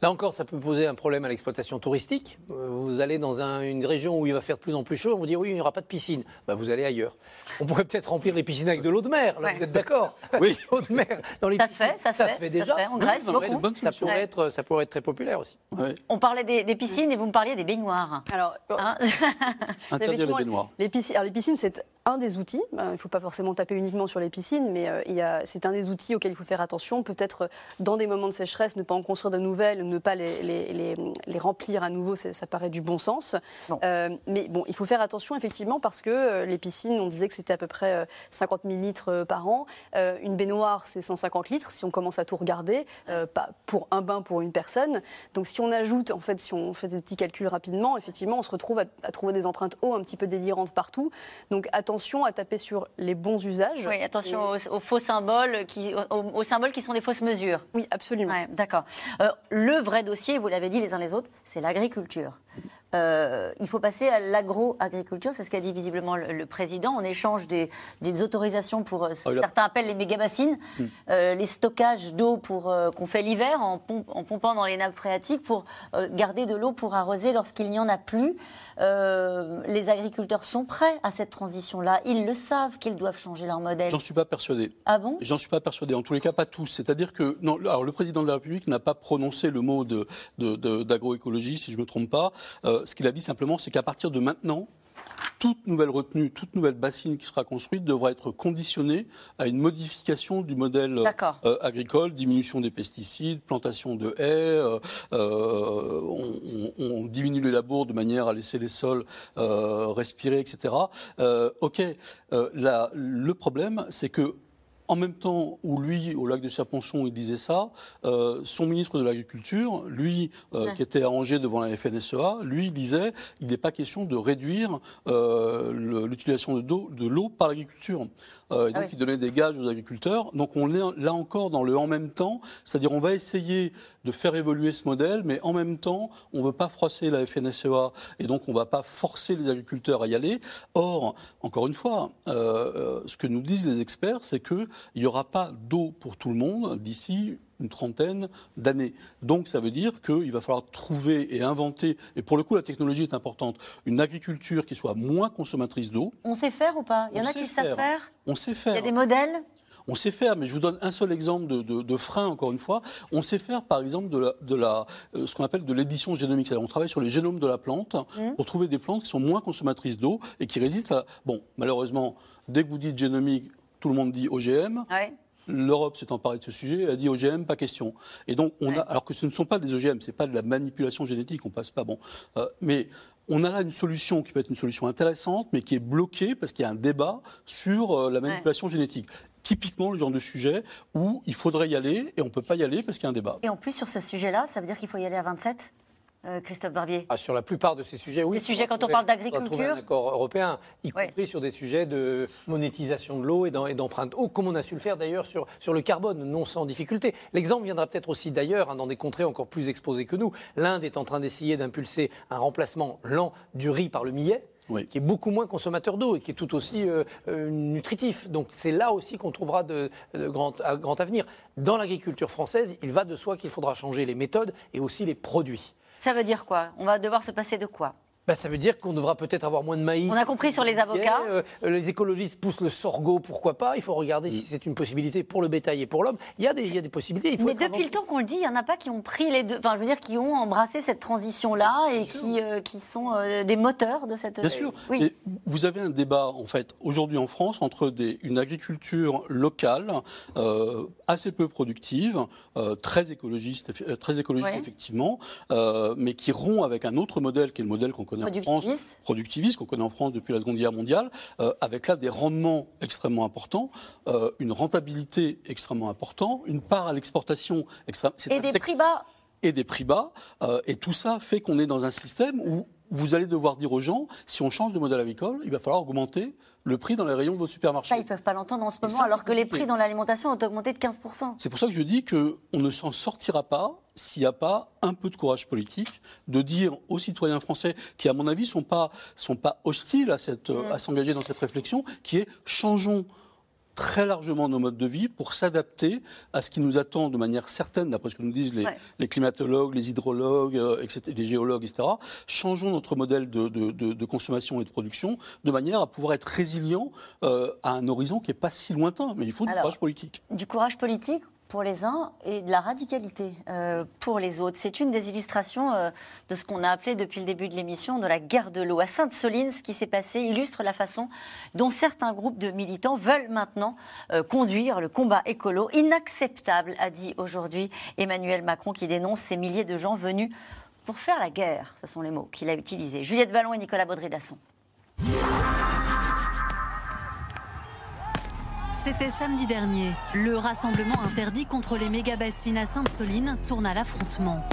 Là encore, ça peut poser un problème à l'exploitation touristique. Euh, Vous allez dans un- une région où il va faire de plus en plus chaud, on vous dit oui, il n'y aura pas de piscine. Bah, vous allez ailleurs. On pourrait peut-être remplir les piscines avec de l'eau de mer. Là, Ouais. vous êtes d'accord Oui. L'eau de mer dans les Ça se fait, ça se fait, ça se déjà. fait. En Grèce, Oui, beaucoup. bonne Ça. Ça pourrait, être, ça pourrait être très populaire aussi. Ouais. On parlait des, des piscines et vous me parliez des baignoires. Alors, Hein Interdire les baignoires. Les piscines, alors les piscines, c'est un des outils. Euh, il ne faut pas forcément taper uniquement sur les piscines, mais euh, c'est un des outils auxquels il faut faire attention. Peut-être dans des moments de sécheresse, ne pas en construire de nouvelles, ne pas les, les- les- les remplir à nouveau, ça paraît du bon sens. Euh, mais bon, il faut faire attention effectivement parce que euh, les piscines, on disait que c'était à peu près euh, 50 000 litres euh, par an. Euh, une baignoire, c'est 150 litres si on commence à tout regarder, euh, pas pour un bain pour une personne. Donc si on ajoute, en fait, si on fait des petits calculs rapidement, effectivement, on se retrouve à, à trouver des empreintes eau un petit peu délirantes partout. Donc attention à taper sur les bons usages. Oui, attention aux, aux faux symboles, qui, aux, aux symboles qui sont des fausses mesures. Oui, absolument. Ouais, D'accord. Euh, le vrai dossier, vous l'avez dit les uns les autres, c'est l'agriculture. Euh, il faut passer à l'agro-agriculture, c'est ce qu'a dit visiblement le, le président, en échange des, des autorisations pour euh, ce que a- certains appellent les méga-bassines, Hmm. euh, les stockages d'eau pour euh, qu'on fait l'hiver en, pom- en pompant dans les nappes phréatiques pour garder de l'eau pour arroser lorsqu'il n'y en a plus. Euh, les agriculteurs sont prêts à cette transition-là, ils le savent qu'ils doivent changer leur modèle. J'en suis pas persuadé. Ah bon? J'en suis pas persuadé. En tous les cas, pas tous. C'est-à-dire que non. Alors, le président de la République n'a pas prononcé le mot de, de- de- d'agroécologie, si je me trompe pas. Euh, ce qu'il a dit simplement, c'est qu'à partir de maintenant, toute nouvelle retenue, toute nouvelle bassine qui sera construite devra être conditionnée à une modification du modèle euh, euh, agricole, diminution des pesticides, plantation de haies, euh, on, on- on diminue les labours de manière à laisser les sols euh, respirer, etc. Ok, la- le problème, c'est que en même temps où lui, au lac de Serponçon, il disait ça, euh, son ministre de l'Agriculture, lui, euh, Ouais. qui était à Angers devant la FNSEA, lui disait il n'est pas question de réduire euh, l'utilisation de, l'eau par l'agriculture. Et donc Ah oui. il donnait des gages aux agriculteurs. Donc on est là encore dans le en même temps, c'est-à-dire on va essayer de faire évoluer ce modèle, mais en même temps on ne veut pas froisser la FNSEA et donc on ne va pas forcer les agriculteurs à y aller. Or, encore une fois, ce que nous disent les experts, c'est qu'il n'y aura pas d'eau pour tout le monde d'ici une trentaine d'années. Donc ça veut dire qu'il va falloir trouver et inventer, et pour le coup la technologie est importante, une agriculture qui soit moins consommatrice d'eau. On sait faire ou pas? Il y en a qui savent faire. On sait Il faire. y a des modèles? On sait faire, mais je vous donne un seul exemple de, de, de frein, encore une fois. On sait faire, par exemple, de, la, de la, euh, ce qu'on appelle de l'édition génomique. C'est-à-dire, on travaille sur les génomes de la plante Mmh. pour trouver des plantes qui sont moins consommatrices d'eau et qui résistent à. Bon, malheureusement, dès que vous dites génomique, tout le monde dit OGM. Ouais. L'Europe s'est emparée de ce sujet, elle a dit OGM, pas question. Et donc, on a, alors que ce ne sont pas des OGM, c'est pas de la manipulation génétique, on passe pas bon. Euh, mais on a là une solution qui peut être une solution intéressante, mais qui est bloquée parce qu'il y a un débat sur euh, la manipulation génétique. Typiquement le genre de sujet où il faudrait y aller et on peut pas y aller parce qu'il y a un débat. Et en plus, sur ce sujet-là, ça veut dire qu'il faut y aller à 27 euh, Christophe Barbier Ah, sur la plupart de ces sujets, oui. Des sujets, quand on parle d'agriculture un accord européen, y Ouais. compris sur des sujets de monétisation de l'eau et d'em- et d'empreinte eau, comme on a su le faire d'ailleurs sur, sur le carbone, non sans difficulté. L'exemple viendra peut-être aussi d'ailleurs, hein, dans des contrées encore plus exposées que nous. L'Inde est en train d'essayer d'impulser un remplacement lent du riz par le millet. qui est beaucoup moins consommateur d'eau et qui est tout aussi euh, euh, nutritif. Donc c'est là aussi qu'on trouvera de, de grand, à grand avenir. Dans l'agriculture française, il va de soi qu'il faudra changer les méthodes et aussi les produits. Ça veut dire quoi? On va devoir se passer de quoi? Bah, ça veut dire qu'on devra peut-être avoir moins de maïs. On a compris sur les avocats. Euh, les écologistes poussent le sorgho, pourquoi pas Il faut regarder si c'est une possibilité pour le bétail et pour l'homme. Il y a des, il y a des possibilités. Il faut Mais depuis le temps qu'on le dit, il n'y en a pas qui ont pris les deux, enfin je veux dire, qui ont embrassé cette transition-là et qui, euh, qui sont euh, des moteurs de cette... Bien sûr. Oui. Et vous avez un débat, en fait, aujourd'hui en France, entre des- une agriculture locale, euh, assez peu productive, euh, très écologiste, très écologique Ouais. effectivement, euh, mais qui rompt avec un autre modèle, qui est le modèle qu'on connaît en France, Productiviste. productiviste, qu'on connaît en France depuis la Seconde Guerre mondiale, euh, avec là des rendements extrêmement importants, euh, une rentabilité extrêmement importante, une part à l'exportation extrêmement... Et des prix bas. Et des prix bas. euh, et tout ça fait qu'on est dans un système où vous allez devoir dire aux gens, si on change de modèle agricole, il va falloir augmenter le prix dans les rayons de vos supermarchés. Ça, ils ne peuvent pas l'entendre en ce moment, ça, alors que les prix dans l'alimentation ont augmenté de 15%. C'est pour ça que je dis qu'on ne s'en sortira pas s'il n'y a pas un peu de courage politique, de dire aux citoyens français, qui à mon avis sont pas, sont pas hostiles à, cette, Mm. à s'engager dans cette réflexion, qui est changeons très largement nos modes de vie pour s'adapter à ce qui nous attend de manière certaine, d'après ce que nous disent les, Ouais. les climatologues, les hydrologues, euh, etc., les géologues, etc. Changeons notre modèle de, de- de- de consommation et de production de manière à pouvoir être résilient euh, à un horizon qui n'est pas si lointain, mais il faut du Alors, courage politique. Du courage politique pour les uns et de la radicalité euh, pour les autres. C'est une des illustrations euh, de ce qu'on a appelé depuis le début de l'émission de la guerre de l'eau. À Sainte-Soline, ce qui s'est passé illustre la façon dont certains groupes de militants veulent maintenant euh, conduire le combat écolo. Inacceptable, a dit aujourd'hui Emmanuel Macron, qui dénonce ces milliers de gens venus pour faire la guerre. Ce sont les mots qu'il a utilisés. Juliette Ballon et Nicolas Baudry-Dasson. C'était samedi dernier. Le rassemblement interdit contre les méga-bassines à Sainte-Soline tourne à l'affrontement.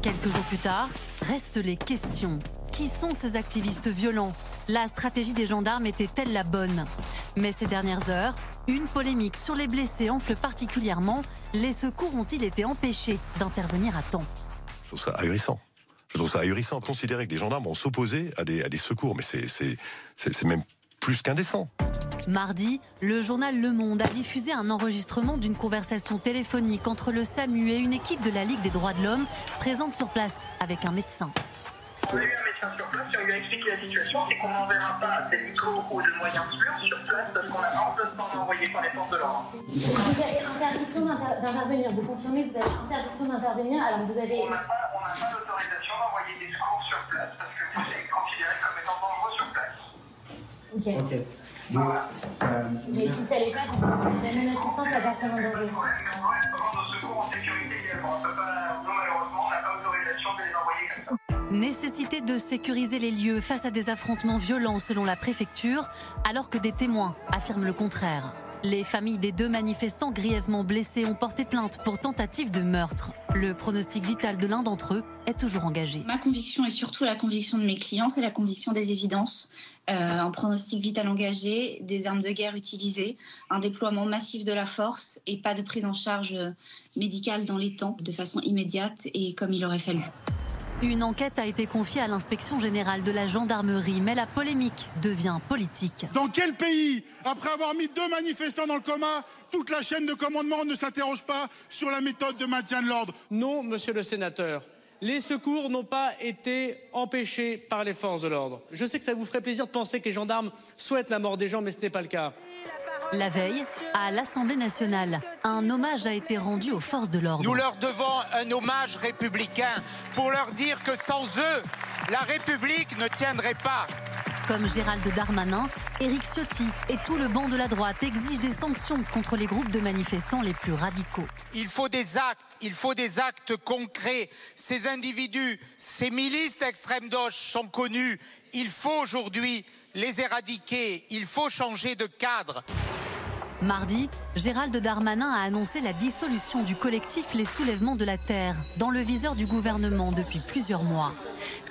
Quelques jours plus tard, restent les questions. Qui sont ces activistes violents? La stratégie des gendarmes était-elle la bonne? Mais ces dernières heures, une polémique sur les blessés enfle particulièrement. Les secours ont-ils été empêchés d'intervenir à temps? Je trouve ça ahurissant. Je trouve ça ahurissant. Considérer que des gendarmes vont s'opposer à des, à des secours, mais c'est même plus qu'indécent. Mardi, le journal Le Monde a diffusé un enregistrement d'une conversation téléphonique entre le SAMU et une équipe de la Ligue des droits de l'homme présente sur place avec un médecin. On a eu un médecin sur place et on lui a expliqué la situation, c'est qu'on n'enverra pas des micros ou de moyens sûrs sur place parce qu'on n'a pas emplacement envoyé par les forces de l'ordre. Vous avez interdiction d'inter- d'intervenir. Vous confirmez que vous avez interdiction d'intervenir. Alors vous avez. On n'a pas, on n'a pas d'autorisation d'envoyer des secours sur place parce que vous êtes considéré comme étant dangereux sur place. Ok. Mais si ça l'est pas, la même assistance à personne en danger. Rendre secours en sécurité également. On peut pas, nous, malheureusement, on n'a pas autorisation de les envoyer comme ça. Nécessité de sécuriser les lieux face à des affrontements violents selon la préfecture, alors que des témoins affirment le contraire. Les familles des deux manifestants grièvement blessés ont porté plainte pour tentative de meurtre. Le pronostic vital de l'un d'entre eux est toujours engagé. Ma conviction et surtout la conviction de mes clients, c'est la conviction des évidences. Euh, un pronostic vital engagé, des armes de guerre utilisées, un déploiement massif de la force et pas de prise en charge euh, médicale dans les temps, de façon immédiate et comme il aurait fallu. Une enquête a été confiée à l'inspection générale de la gendarmerie, mais la polémique devient politique. Dans quel pays, après avoir mis deux manifestants dans le coma, toute la chaîne de commandement ne s'interroge pas sur la méthode de maintien de l'ordre? Non, monsieur le sénateur. Les secours n'ont pas été empêchés par les forces de l'ordre. Je sais que ça vous ferait plaisir de penser que les gendarmes souhaitent la mort des gens, mais ce n'est pas le cas. La veille, à l'Assemblée nationale, un hommage a été rendu aux forces de l'ordre. Nous leur devons un hommage républicain pour leur dire que sans eux, la République ne tiendrait pas. Comme Gérald Darmanin, Éric Ciotti et tout le banc de la droite exigent des sanctions contre les groupes de manifestants les plus radicaux. Il faut des actes, il faut des actes concrets. Ces individus, ces milices d'extrême gauche sont connus. Il faut aujourd'hui les éradiquer. Il faut changer de cadre. Mardi, Gérald Darmanin a annoncé la dissolution du collectif Les Soulèvements de la Terre, dans le viseur du gouvernement depuis plusieurs mois.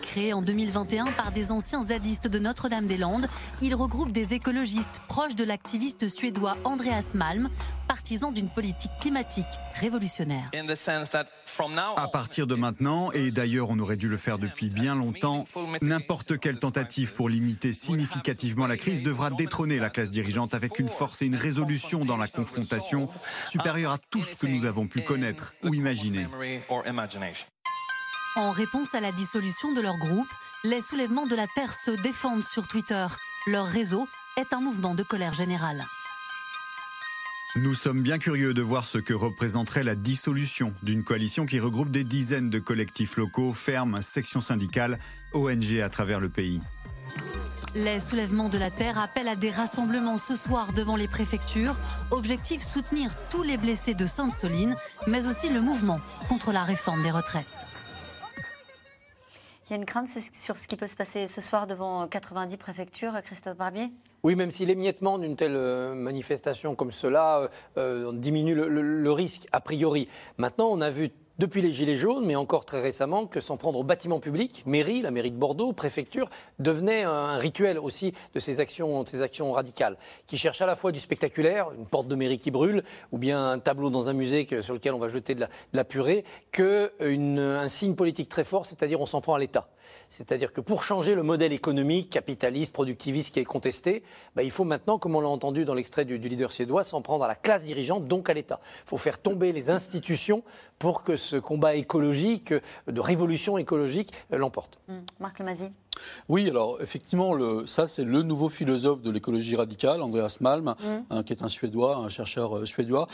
Créé en 2021 par des anciens zadistes de Notre-Dame-des-Landes, il regroupe des écologistes proches de l'activiste suédois Andreas Malm, partisan d'une politique climatique révolutionnaire. À partir de maintenant, et d'ailleurs on aurait dû le faire depuis bien longtemps, n'importe quelle tentative pour limiter significativement la crise devra détrôner la classe dirigeante avec une force et une résolution dans la confrontation supérieure à tout ce que nous avons pu connaître ou imaginer. En réponse à la dissolution de leur groupe, les soulèvements de la Terre se défendent sur Twitter. Leur réseau est un mouvement de colère générale. Nous sommes bien curieux de voir ce que représenterait la dissolution d'une coalition qui regroupe des dizaines de collectifs locaux, fermes, sections syndicales, ONG à travers le pays. Les soulèvements de la Terre appellent à des rassemblements ce soir devant les préfectures. Objectif soutenir tous les blessés de Sainte-Soline, mais aussi le mouvement contre la réforme des retraites. Il y a une crainte sur ce qui peut se passer ce soir devant 90 préfectures, Christophe Barbier? Oui, même si l'émiettement d'une telle euh, manifestation comme cela euh, diminue le, le, risque a priori. Maintenant, on a vu depuis les Gilets jaunes, mais encore très récemment, que s'en prendre aux bâtiments publics, mairie, la mairie de Bordeaux, préfecture, devenait un rituel aussi de ces actions, radicales, qui cherchent à la fois du spectaculaire, une porte de mairie qui brûle, ou bien un tableau dans un musée sur lequel on va jeter de la, de la purée, qu'un signe politique très fort, c'est-à-dire on s'en prend à l'État. C'est-à-dire que pour changer le modèle économique, capitaliste, productiviste qui est contesté, bah, il faut maintenant, comme on l'a entendu dans l'extrait du, leader suédois, s'en prendre à la classe dirigeante, donc à l'État. Il faut faire tomber les institutions pour que ce combat écologique, de révolution écologique, euh, l'emporte. Mmh. Marc Lemazy oui, alors effectivement, le, ça c'est le nouveau philosophe de l'écologie radicale, Andreas Malm, mmh. hein, qui est un Suédois, un chercheur euh, suédois.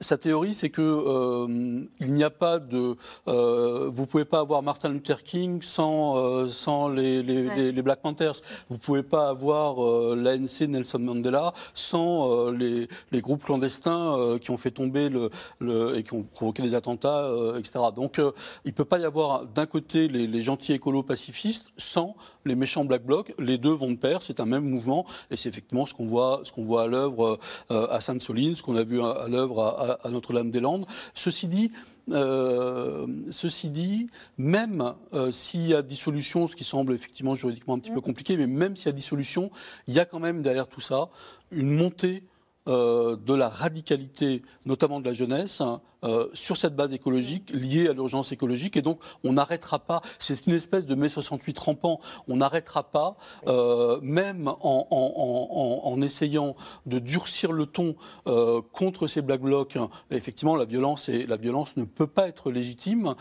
Sa théorie, c'est que euh, il n'y a pas de, euh, vous pouvez pas avoir Martin Luther King sans euh, sans les, les, les, Black Panthers. Vous pouvez pas avoir l'ANC Nelson Mandela sans les, les, groupes clandestins qui ont fait tomber le, le, et qui ont provoqué des attentats, etc. Donc, il peut pas y avoir d'un côté les, gentils écolos pacifistes sans les méchants Black Blocs, les deux vont de pair, c'est un même mouvement, et c'est effectivement ce qu'on voit, ce qu'on voit à l'œuvre euh, à Sainte-Soline, ce qu'on a vu à, l'œuvre à, Notre-Dame-des-Landes. Ceci dit, euh, ceci dit, même euh, s'il y a dissolution, ce qui semble effectivement juridiquement un petit peu compliqué, mais même s'il y a dissolution, il y a quand même derrière tout ça une montée de la radicalité, notamment de la jeunesse, euh, sur cette base écologique liée à l'urgence écologique. Et donc, on n'arrêtera pas. C'est une espèce de mai 68 rampant. On n'arrêtera pas, euh, même en, en, en, essayant de durcir le ton euh, contre ces black blocs. Effectivement, la violence, et, la violence ne peut pas être légitime.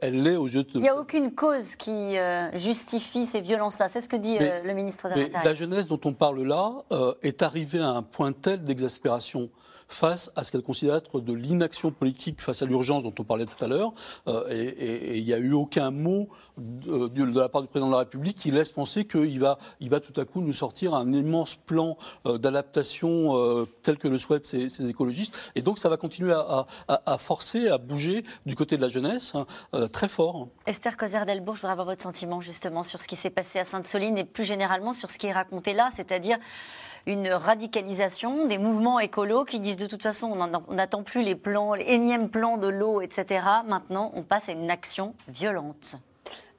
elle l'est aux yeux de. Il n'y a aucune cause qui justifie ces violences-là. C'est ce que dit le ministre de l'Intérieur. La jeunesse dont on parle là est arrivée à un point tel d'exaspération face à ce qu'elle considère être de l'inaction politique face à l'urgence dont on parlait tout à l'heure. Euh, et il n'y a eu aucun mot de, la part du président de la République qui laisse penser qu'il va, il va tout à coup nous sortir un immense plan euh, d'adaptation euh, tel que le souhaitent ces, écologistes. Et donc ça va continuer à, forcer, à bouger du côté de la jeunesse hein, très fort. Esther Coser-Delbourg, je voudrais avoir votre sentiment justement sur ce qui s'est passé à Sainte-Soline et plus généralement sur ce qui est raconté là, c'est-à-dire une radicalisation des mouvements écolos qui disent de toute façon on n'attend plus les plans, les énièmes plans de l'eau, etc. Maintenant, on passe à une action violente.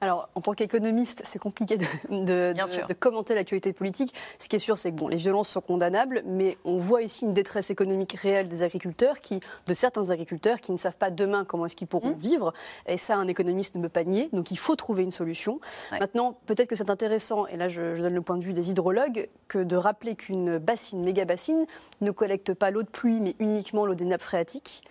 Alors, en tant qu'économiste, c'est compliqué de, commenter l'actualité politique. Ce qui est sûr, c'est que bon, les violences sont condamnables, mais on voit ici une détresse économique réelle des agriculteurs, qui, de certains agriculteurs, qui ne savent pas demain comment est-ce qu'ils pourront mmh. vivre. Et ça, un économiste ne peut pas nier. Donc, il faut trouver une solution. Maintenant, peut-être que c'est intéressant, et là, je, je, donne le point de vue des hydrologues, que de rappeler qu'une bassine, méga bassine, ne collecte pas l'eau de pluie, mais uniquement l'eau des nappes phréatiques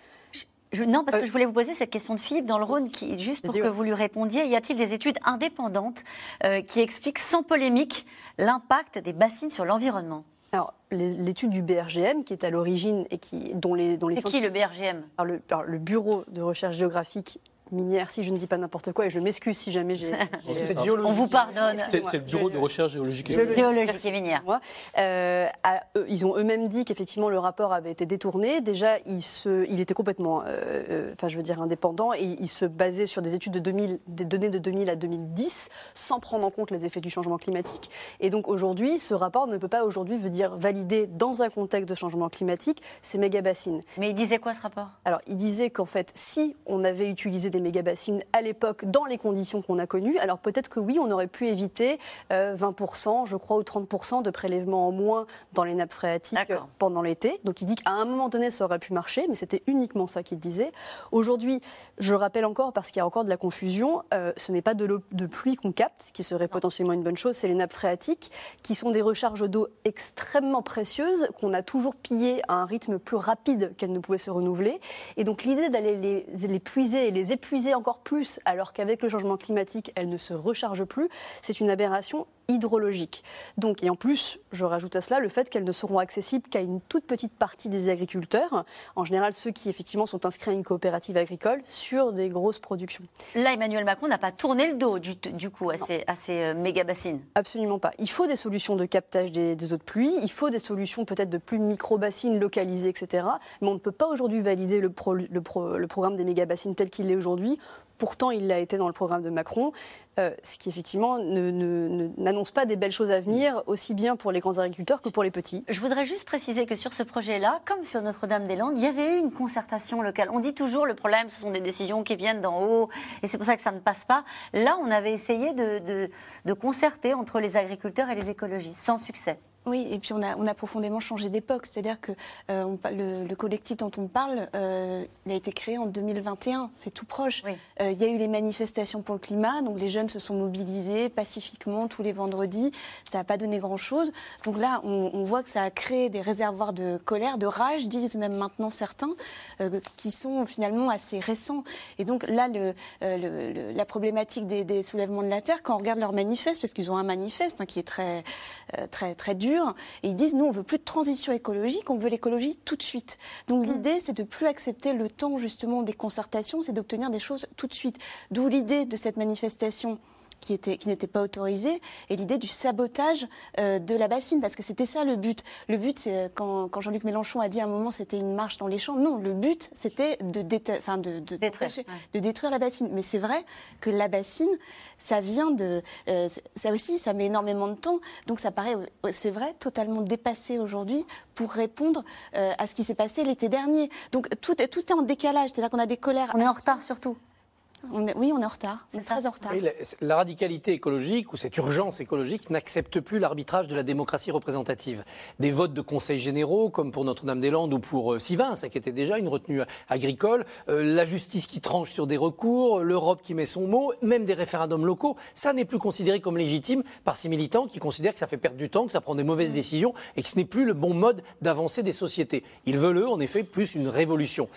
non, parce que euh, je voulais vous poser cette question de Philippe dans le Rhône, qui, juste pour que vous lui répondiez. Y a-t-il des études indépendantes euh, qui expliquent sans polémique l'impact des bassines sur l'environnement? Alors, l'étude du BRGM, qui est à l'origine et qui, dont les, dont les C'est qui le BRGM alors le, alors, le Bureau de recherche géographique minière, si je ne dis pas n'importe quoi, et je m'excuse si jamais j'ai... biologique. On vous pardonne. C'est le bureau de recherche géologique et Géologique. Géologie minière. Moi, euh, à- eux, ils ont eux-mêmes dit qu'effectivement le rapport avait été détourné. Déjà, il, se, il était complètement, euh, euh, enfin je veux dire indépendant, et il se basait sur des études de 2000, des données de 2000 à 2010, sans prendre en compte les effets du changement climatique. Et donc aujourd'hui, ce rapport ne peut pas aujourd'hui veut dire valider dans un contexte de changement climatique ces méga-bassines. Mais il disait quoi ce rapport? Alors, il disait qu'en fait, si on avait utilisé des méga-bassines à l'époque dans les conditions qu'on a connues, alors peut-être que oui, on aurait pu éviter euh, 20%, je crois, ou 30% de prélèvements en moins dans les nappes phréatiques euh, pendant l'été. Donc, il dit qu'à un moment donné, ça aurait pu marcher, mais c'était uniquement ça qu'il disait. Aujourd'hui, je rappelle encore, parce qu'il y a encore de la confusion, euh, ce n'est pas de l'eau de pluie qu'on capte, qui serait potentiellement une bonne chose, c'est les nappes phréatiques, qui sont des recharges d'eau extrêmement précieuses, qu'on a toujours pillées à un rythme plus rapide qu'elles ne pouvaient se renouveler. Et donc l'idée d'aller les, les puiser et les épuiser encore plus, alors qu'avec le changement climatique, elles ne se rechargent plus, c'est une aberration hydrologique. Donc, et en plus, je rajoute à cela le fait qu'elles ne seront accessibles qu'à une toute petite partie des agriculteurs, en général ceux qui effectivement sont inscrits à une coopérative agricole sur des grosses productions. Là, Emmanuel Macron n'a pas tourné le dos du, du coup à ces, à ces euh, méga bassines. Absolument pas. Il faut des solutions de captage des, des eaux de pluie, il faut des solutions peut-être de plus micro-bassines localisées, etc. Mais on ne peut pas aujourd'hui valider le, pro- le pro- le programme des méga-bassines tel qu'il est aujourd'hui. Pourtant, il l'a été dans le programme de Macron, euh, ce qui effectivement ne- ne- ne- n'annonce pas des belles choses à venir, aussi bien pour les grands agriculteurs que pour les petits. Je voudrais juste préciser que sur ce projet-là, comme sur Notre-Dame-des-Landes, il y avait eu une concertation locale. On dit toujours le problème, ce sont des décisions qui viennent d'en haut, et c'est pour ça que ça ne passe pas. Là, on avait essayé de, de- de concerter entre les agriculteurs et les écologistes, sans succès. Oui, et puis on a, on a profondément changé d'époque. C'est-à-dire que euh, on le, le collectif dont on parle, euh, il a été créé en 2021, c'est tout proche. Euh, il y a eu les manifestations pour le climat, donc les jeunes se sont mobilisés pacifiquement tous les vendredis. Ça n'a pas donné grand-chose. Donc là, on, on voit que ça a créé des réservoirs de colère, de rage, disent même maintenant certains, euh, qui sont finalement assez récents. Et donc là, le, euh, le- la problématique des, des soulèvements de la terre, quand on regarde leur manifeste, parce qu'ils ont un manifeste hein, qui est très, euh, très, très dur, et ils disent nous, on veut plus de transition écologique, on veut l'écologie tout de suite. Donc l'idée, c'est de plus accepter le temps justement des concertations, c'est d'obtenir des choses tout de suite. D'où l'idée de cette manifestation qui, était, qui n'était pas autorisée, et l'idée du sabotage euh, de la bassine, parce que c'était ça le but. Le but, c'est euh, quand, quand Jean-Luc Mélenchon a dit à un moment c'était une marche dans les champs, non, le but c'était de, déta- de, de, d'empêcher- de détruire la bassine. Mais c'est vrai que la bassine, ça vient de... euh, ça aussi, ça met énormément de temps, donc ça paraît, c'est vrai, totalement dépassé aujourd'hui pour répondre euh, à ce qui s'est passé l'été dernier. Donc tout est, tout est en décalage, c'est-à-dire qu'on a des colères... On est en retard surtout. On est- oui, on est en retard, on est très en retard. Oui, la, la radicalité écologique ou cette urgence écologique n'accepte plus l'arbitrage de la démocratie représentative. Des votes de conseils généraux, comme pour Notre-Dame-des-Landes ou pour euh, Sivins, ça qui était déjà une retenue agricole, euh, la justice qui tranche sur des recours, l'Europe qui met son mot, même des référendums locaux, ça n'est plus considéré comme légitime par ces militants qui considèrent que ça fait perdre du temps, que ça prend des mauvaises décisions et que ce n'est plus le bon mode d'avancer des sociétés. Ils veulent, eux, en effet, plus une révolution.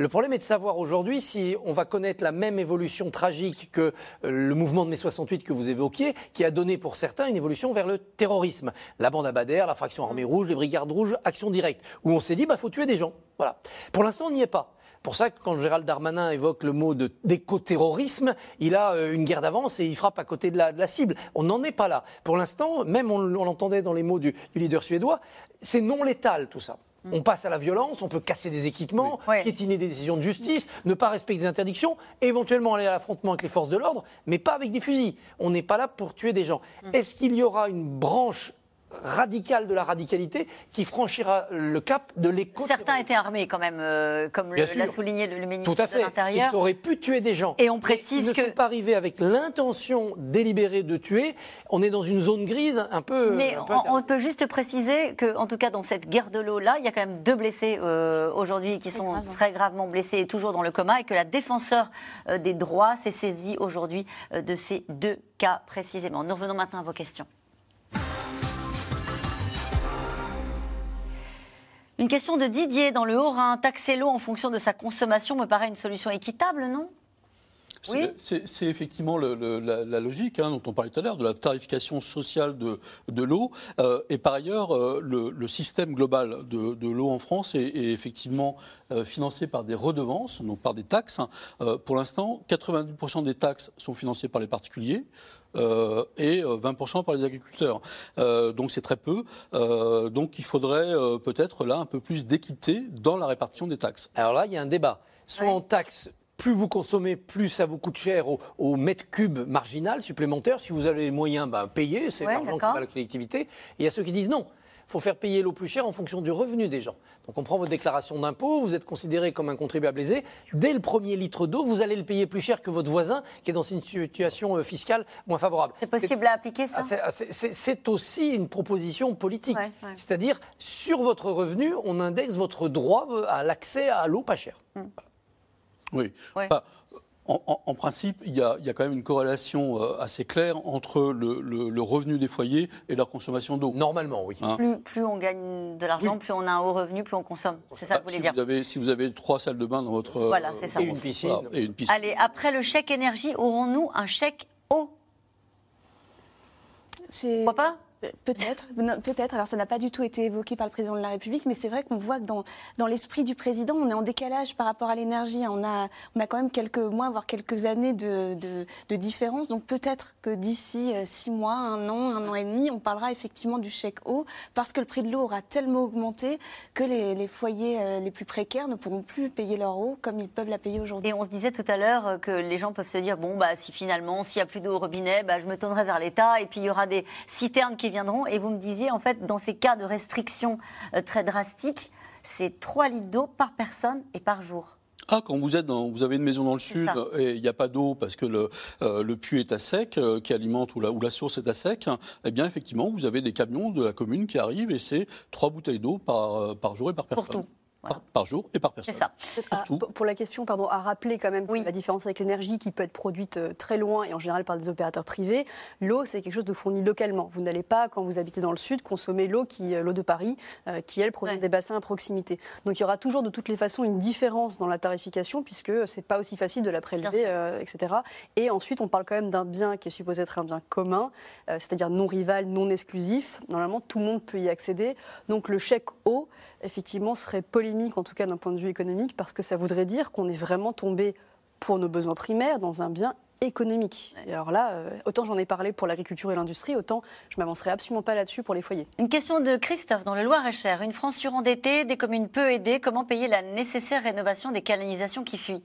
Le problème est de savoir aujourd'hui si on va connaître la même évolution tragique que euh, le mouvement de mai 68 que vous évoquiez, qui a donné pour certains une évolution vers le terrorisme. La bande Abadère, la fraction armée rouge, les brigades rouges, action directe, où on s'est dit, bah, faut tuer des gens. Voilà. Pour l'instant, on n'y est pas. Pour ça que quand Gérald Darmanin évoque le mot d'écoterrorisme, il a euh, une guerre d'avance et il frappe à côté de la, de la cible. On n'en est pas là. Pour l'instant, même on, on l'entendait dans les mots du, du leader suédois, c'est non létal tout ça. On passe à la violence, on peut casser des équipements, piétiner des décisions de justice, ne pas respecter des interdictions, éventuellement aller à l'affrontement avec les forces de l'ordre, mais pas avec des fusils. On n'est pas là pour tuer des gens. Est-ce qu'il y aura une branche radicale de la radicalité qui franchira le cap de l'éco Certains étaient armés quand même, euh, comme l'a souligné le, le ministre Tout à de fait. l'Intérieur. Ils auraient pu tuer des gens. Et on précise ils ne que- sont pas arrivés avec l'intention délibérée de tuer. On est dans une zone grise un peu. Mais un peu on, on peut juste préciser que, en tout cas, dans cette guerre de l'eau là, il y a quand même deux blessés euh, aujourd'hui qui sont très gravement blessés et toujours dans le coma, et que la défenseur euh, des droits s'est saisie aujourd'hui euh, de ces deux cas précisément. Nous revenons maintenant à vos questions. Une question de Didier dans le Haut-Rhin. Taxer l'eau en fonction de sa consommation me paraît une solution équitable, non? C'est- Oui. C'est c'est effectivement le- le- la, la logique hein, dont on parlait tout à l'heure, de la tarification sociale de, de l'eau. Euh, et par ailleurs, euh, le, le système global de, de l'eau en France est, est effectivement euh, financé par des redevances, donc par des taxes. Pour l'instant, 90% des taxes sont financées par les particuliers. Euh, et euh, 20% par les agriculteurs. Euh, donc c'est très peu. Euh, donc il faudrait euh, peut-être là un peu plus d'équité dans la répartition des taxes. Alors là, il y a un débat. Soit en taxe, plus vous consommez, plus ça vous coûte cher au, au mètre cube marginal supplémentaire. Si vous avez les moyens, ben, payez, c'est Ouais, l'argent qui va à la collectivité. Et il y a ceux qui disent non. Il faut faire payer l'eau plus cher en fonction du revenu des gens. Donc on prend votre déclaration d'impôt, vous êtes considéré comme un contribuable aisé. Dès le premier litre d'eau, vous allez le payer plus cher que votre voisin qui est dans une situation euh, fiscale moins favorable. C'est possible à appliquer ça? Ah, c'est- ah, c'est- aussi une proposition politique. Ouais, ouais. C'est-à-dire, sur votre revenu, on indexe votre droit euh, à l'accès à l'eau pas chère. Oui. Ouais. Enfin, en, en- en principe, il y, a, il y a quand même une corrélation euh, assez claire entre le, le- le revenu des foyers et leur consommation d'eau. Normalement, oui. plus, plus on gagne de l'argent, Oui. plus on a un haut revenu, plus on consomme. C'est ça que vous si, voulez dire vous avez, si vous avez trois salles de bain dans votre... Voilà, euh, c'est ça. Et une piscine. voilà, et une piscine. Allez, après le chèque énergie, aurons-nous un chèque eau? C'est Pourquoi pas? Peut-être, peut-être. Alors ça n'a pas du tout été évoqué par le président de la République, mais c'est vrai qu'on voit que dans, dans l'esprit du président, on est en décalage par rapport à l'énergie. On a, on a quand même quelques mois, voire quelques années de, de, différence. Donc peut-être que d'ici euh, six mois, un an, un an et demi, on parlera effectivement du chèque eau, parce que le prix de l'eau aura tellement augmenté que les, foyers euh, les plus précaires ne pourront plus payer leur eau comme ils peuvent la payer aujourd'hui. Et on se disait tout à l'heure euh, que les gens peuvent se dire bon bah si finalement s'il y a plus d'eau au robinet, bah, je me tournerai vers l'État et puis il y aura des citernes qui viendront. Et vous me disiez en fait dans ces cas de restrictions euh, très drastiques, c'est 3 litres d'eau par personne et par jour. Ah, quand vous êtes dans, vous avez une maison dans le sud ça. et il n'y a pas d'eau parce que le, euh, le puits est à sec, euh, qui alimente ou la, ou la source est à sec, eh bien effectivement, vous avez des camions de la commune qui arrivent et c'est trois bouteilles d'eau par, euh, par jour et par personne. tout. Par, par jour et par personne. C'est ça. À- pour- la question, pardon, à rappeler quand même la différence avec l'énergie qui peut être produite euh, très loin et en général par des opérateurs privés, l'eau c'est quelque chose de fourni localement. Vous n'allez pas, quand vous habitez dans le sud, consommer l'eau qui, euh, l'eau de Paris, euh, qui elle provient des bassins à proximité. Donc il y aura toujours de toutes les façons une différence dans la tarification puisque c'est pas aussi facile de la prélever, euh, etc. Et ensuite on parle quand même d'un bien qui est supposé être un bien commun, euh, c'est-à-dire non rival, non exclusif. Normalement tout le monde peut y accéder. Donc le chèque eau effectivement serait polémique en tout cas d'un point de vue économique parce que ça voudrait dire qu'on est vraiment tombé pour nos besoins primaires dans un bien économique. Et alors là, euh, autant j'en ai parlé pour l'agriculture et l'industrie, autant je m'avancerai absolument pas là-dessus pour les foyers. Une question de Christophe dans le Loir-et-Cher. Une France surendettée, des communes peu aidées, comment payer la nécessaire rénovation des canalisations qui fuient?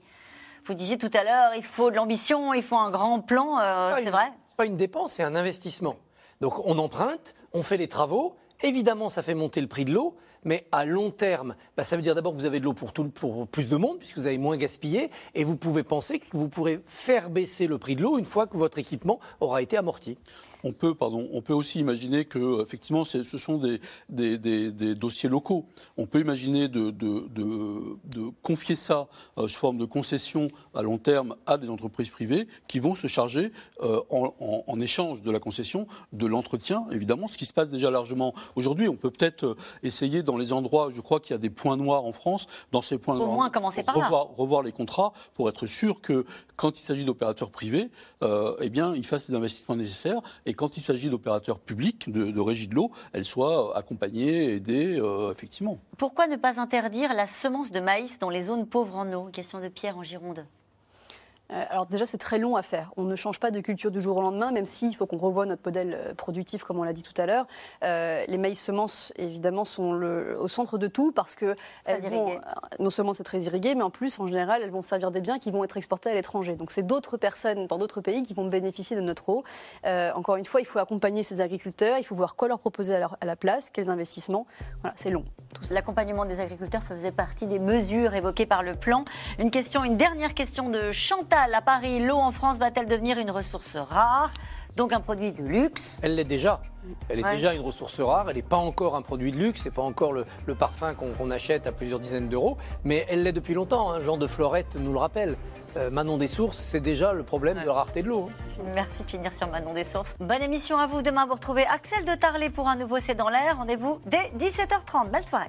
Vous disiez tout à l'heure, il faut de l'ambition, il faut un grand plan, euh, c'est vrai? C'est pas une dépense, c'est un investissement. Donc on emprunte, on fait les travaux. Évidemment, ça fait monter le prix de l'eau, mais à long terme, bah, ça veut dire d'abord que vous avez de l'eau pour, plus de monde, puisque vous avez moins gaspillé, et vous pouvez penser que vous pourrez faire baisser le prix de l'eau une fois que votre équipement aura été amorti. On peut, pardon, on peut aussi imaginer que effectivement, ce sont des, des- des- des dossiers locaux. On peut imaginer de, de- de- de confier ça euh, sous forme de concession à long terme à des entreprises privées qui vont se charger euh, en, en- en échange de la concession de l'entretien, évidemment, ce qui se passe déjà largement aujourd'hui. On peut peut-être euh, essayer dans les endroits, je crois qu'il y a des points noirs en France, dans ces points Au noirs, moins commencer par là. revoir, revoir les contrats pour être sûr que quand il s'agit d'opérateurs privés, euh, eh bien, ils fassent les investissements nécessaires et quand il s'agit d'opérateurs publics, de, de régie de l'eau, elles soient accompagnées, aidées, euh, effectivement. Pourquoi ne pas interdire la semence de maïs dans les zones pauvres en eau? Question de Pierre en Gironde. Euh, alors déjà, c'est très long à faire. On ne change pas de culture du jour au lendemain, même s'il faut qu'on revoie notre modèle euh, productif, comme on l'a dit tout à l'heure. Euh, les maïs semences, évidemment, sont le- au centre de tout parce que elles vont, non seulement c'est très irrigué, mais en plus, en général, elles vont servir des biens qui vont être exportés à l'étranger. Donc c'est d'autres personnes dans d'autres pays qui vont bénéficier de notre eau. Euh, encore une fois, il faut accompagner ces agriculteurs, il faut voir quoi leur proposer à, leur- à la place, quels investissements. Voilà, c'est long. L'accompagnement des agriculteurs faisait partie des mesures évoquées par le plan. Une question, une dernière question de Chantal à Paris. L'eau en France va-t-elle devenir une ressource rare, donc un produit de luxe Elle l'est déjà. Elle est Ouais. déjà une ressource rare, elle n'est pas encore un produit de luxe, c'est pas encore le, le parfum qu'on achète à plusieurs dizaines d'euros, mais elle l'est depuis longtemps. hein. Jean de Florette nous le rappelle. Euh, Manon des Sources, c'est déjà le problème de la rareté de l'eau. hein. Merci de finir sur Manon des Sources. Bonne émission à vous. Demain, vous retrouvez Axel de Tarlet pour un nouveau C'est dans l'air. Rendez-vous dès 17h30. Belle soirée.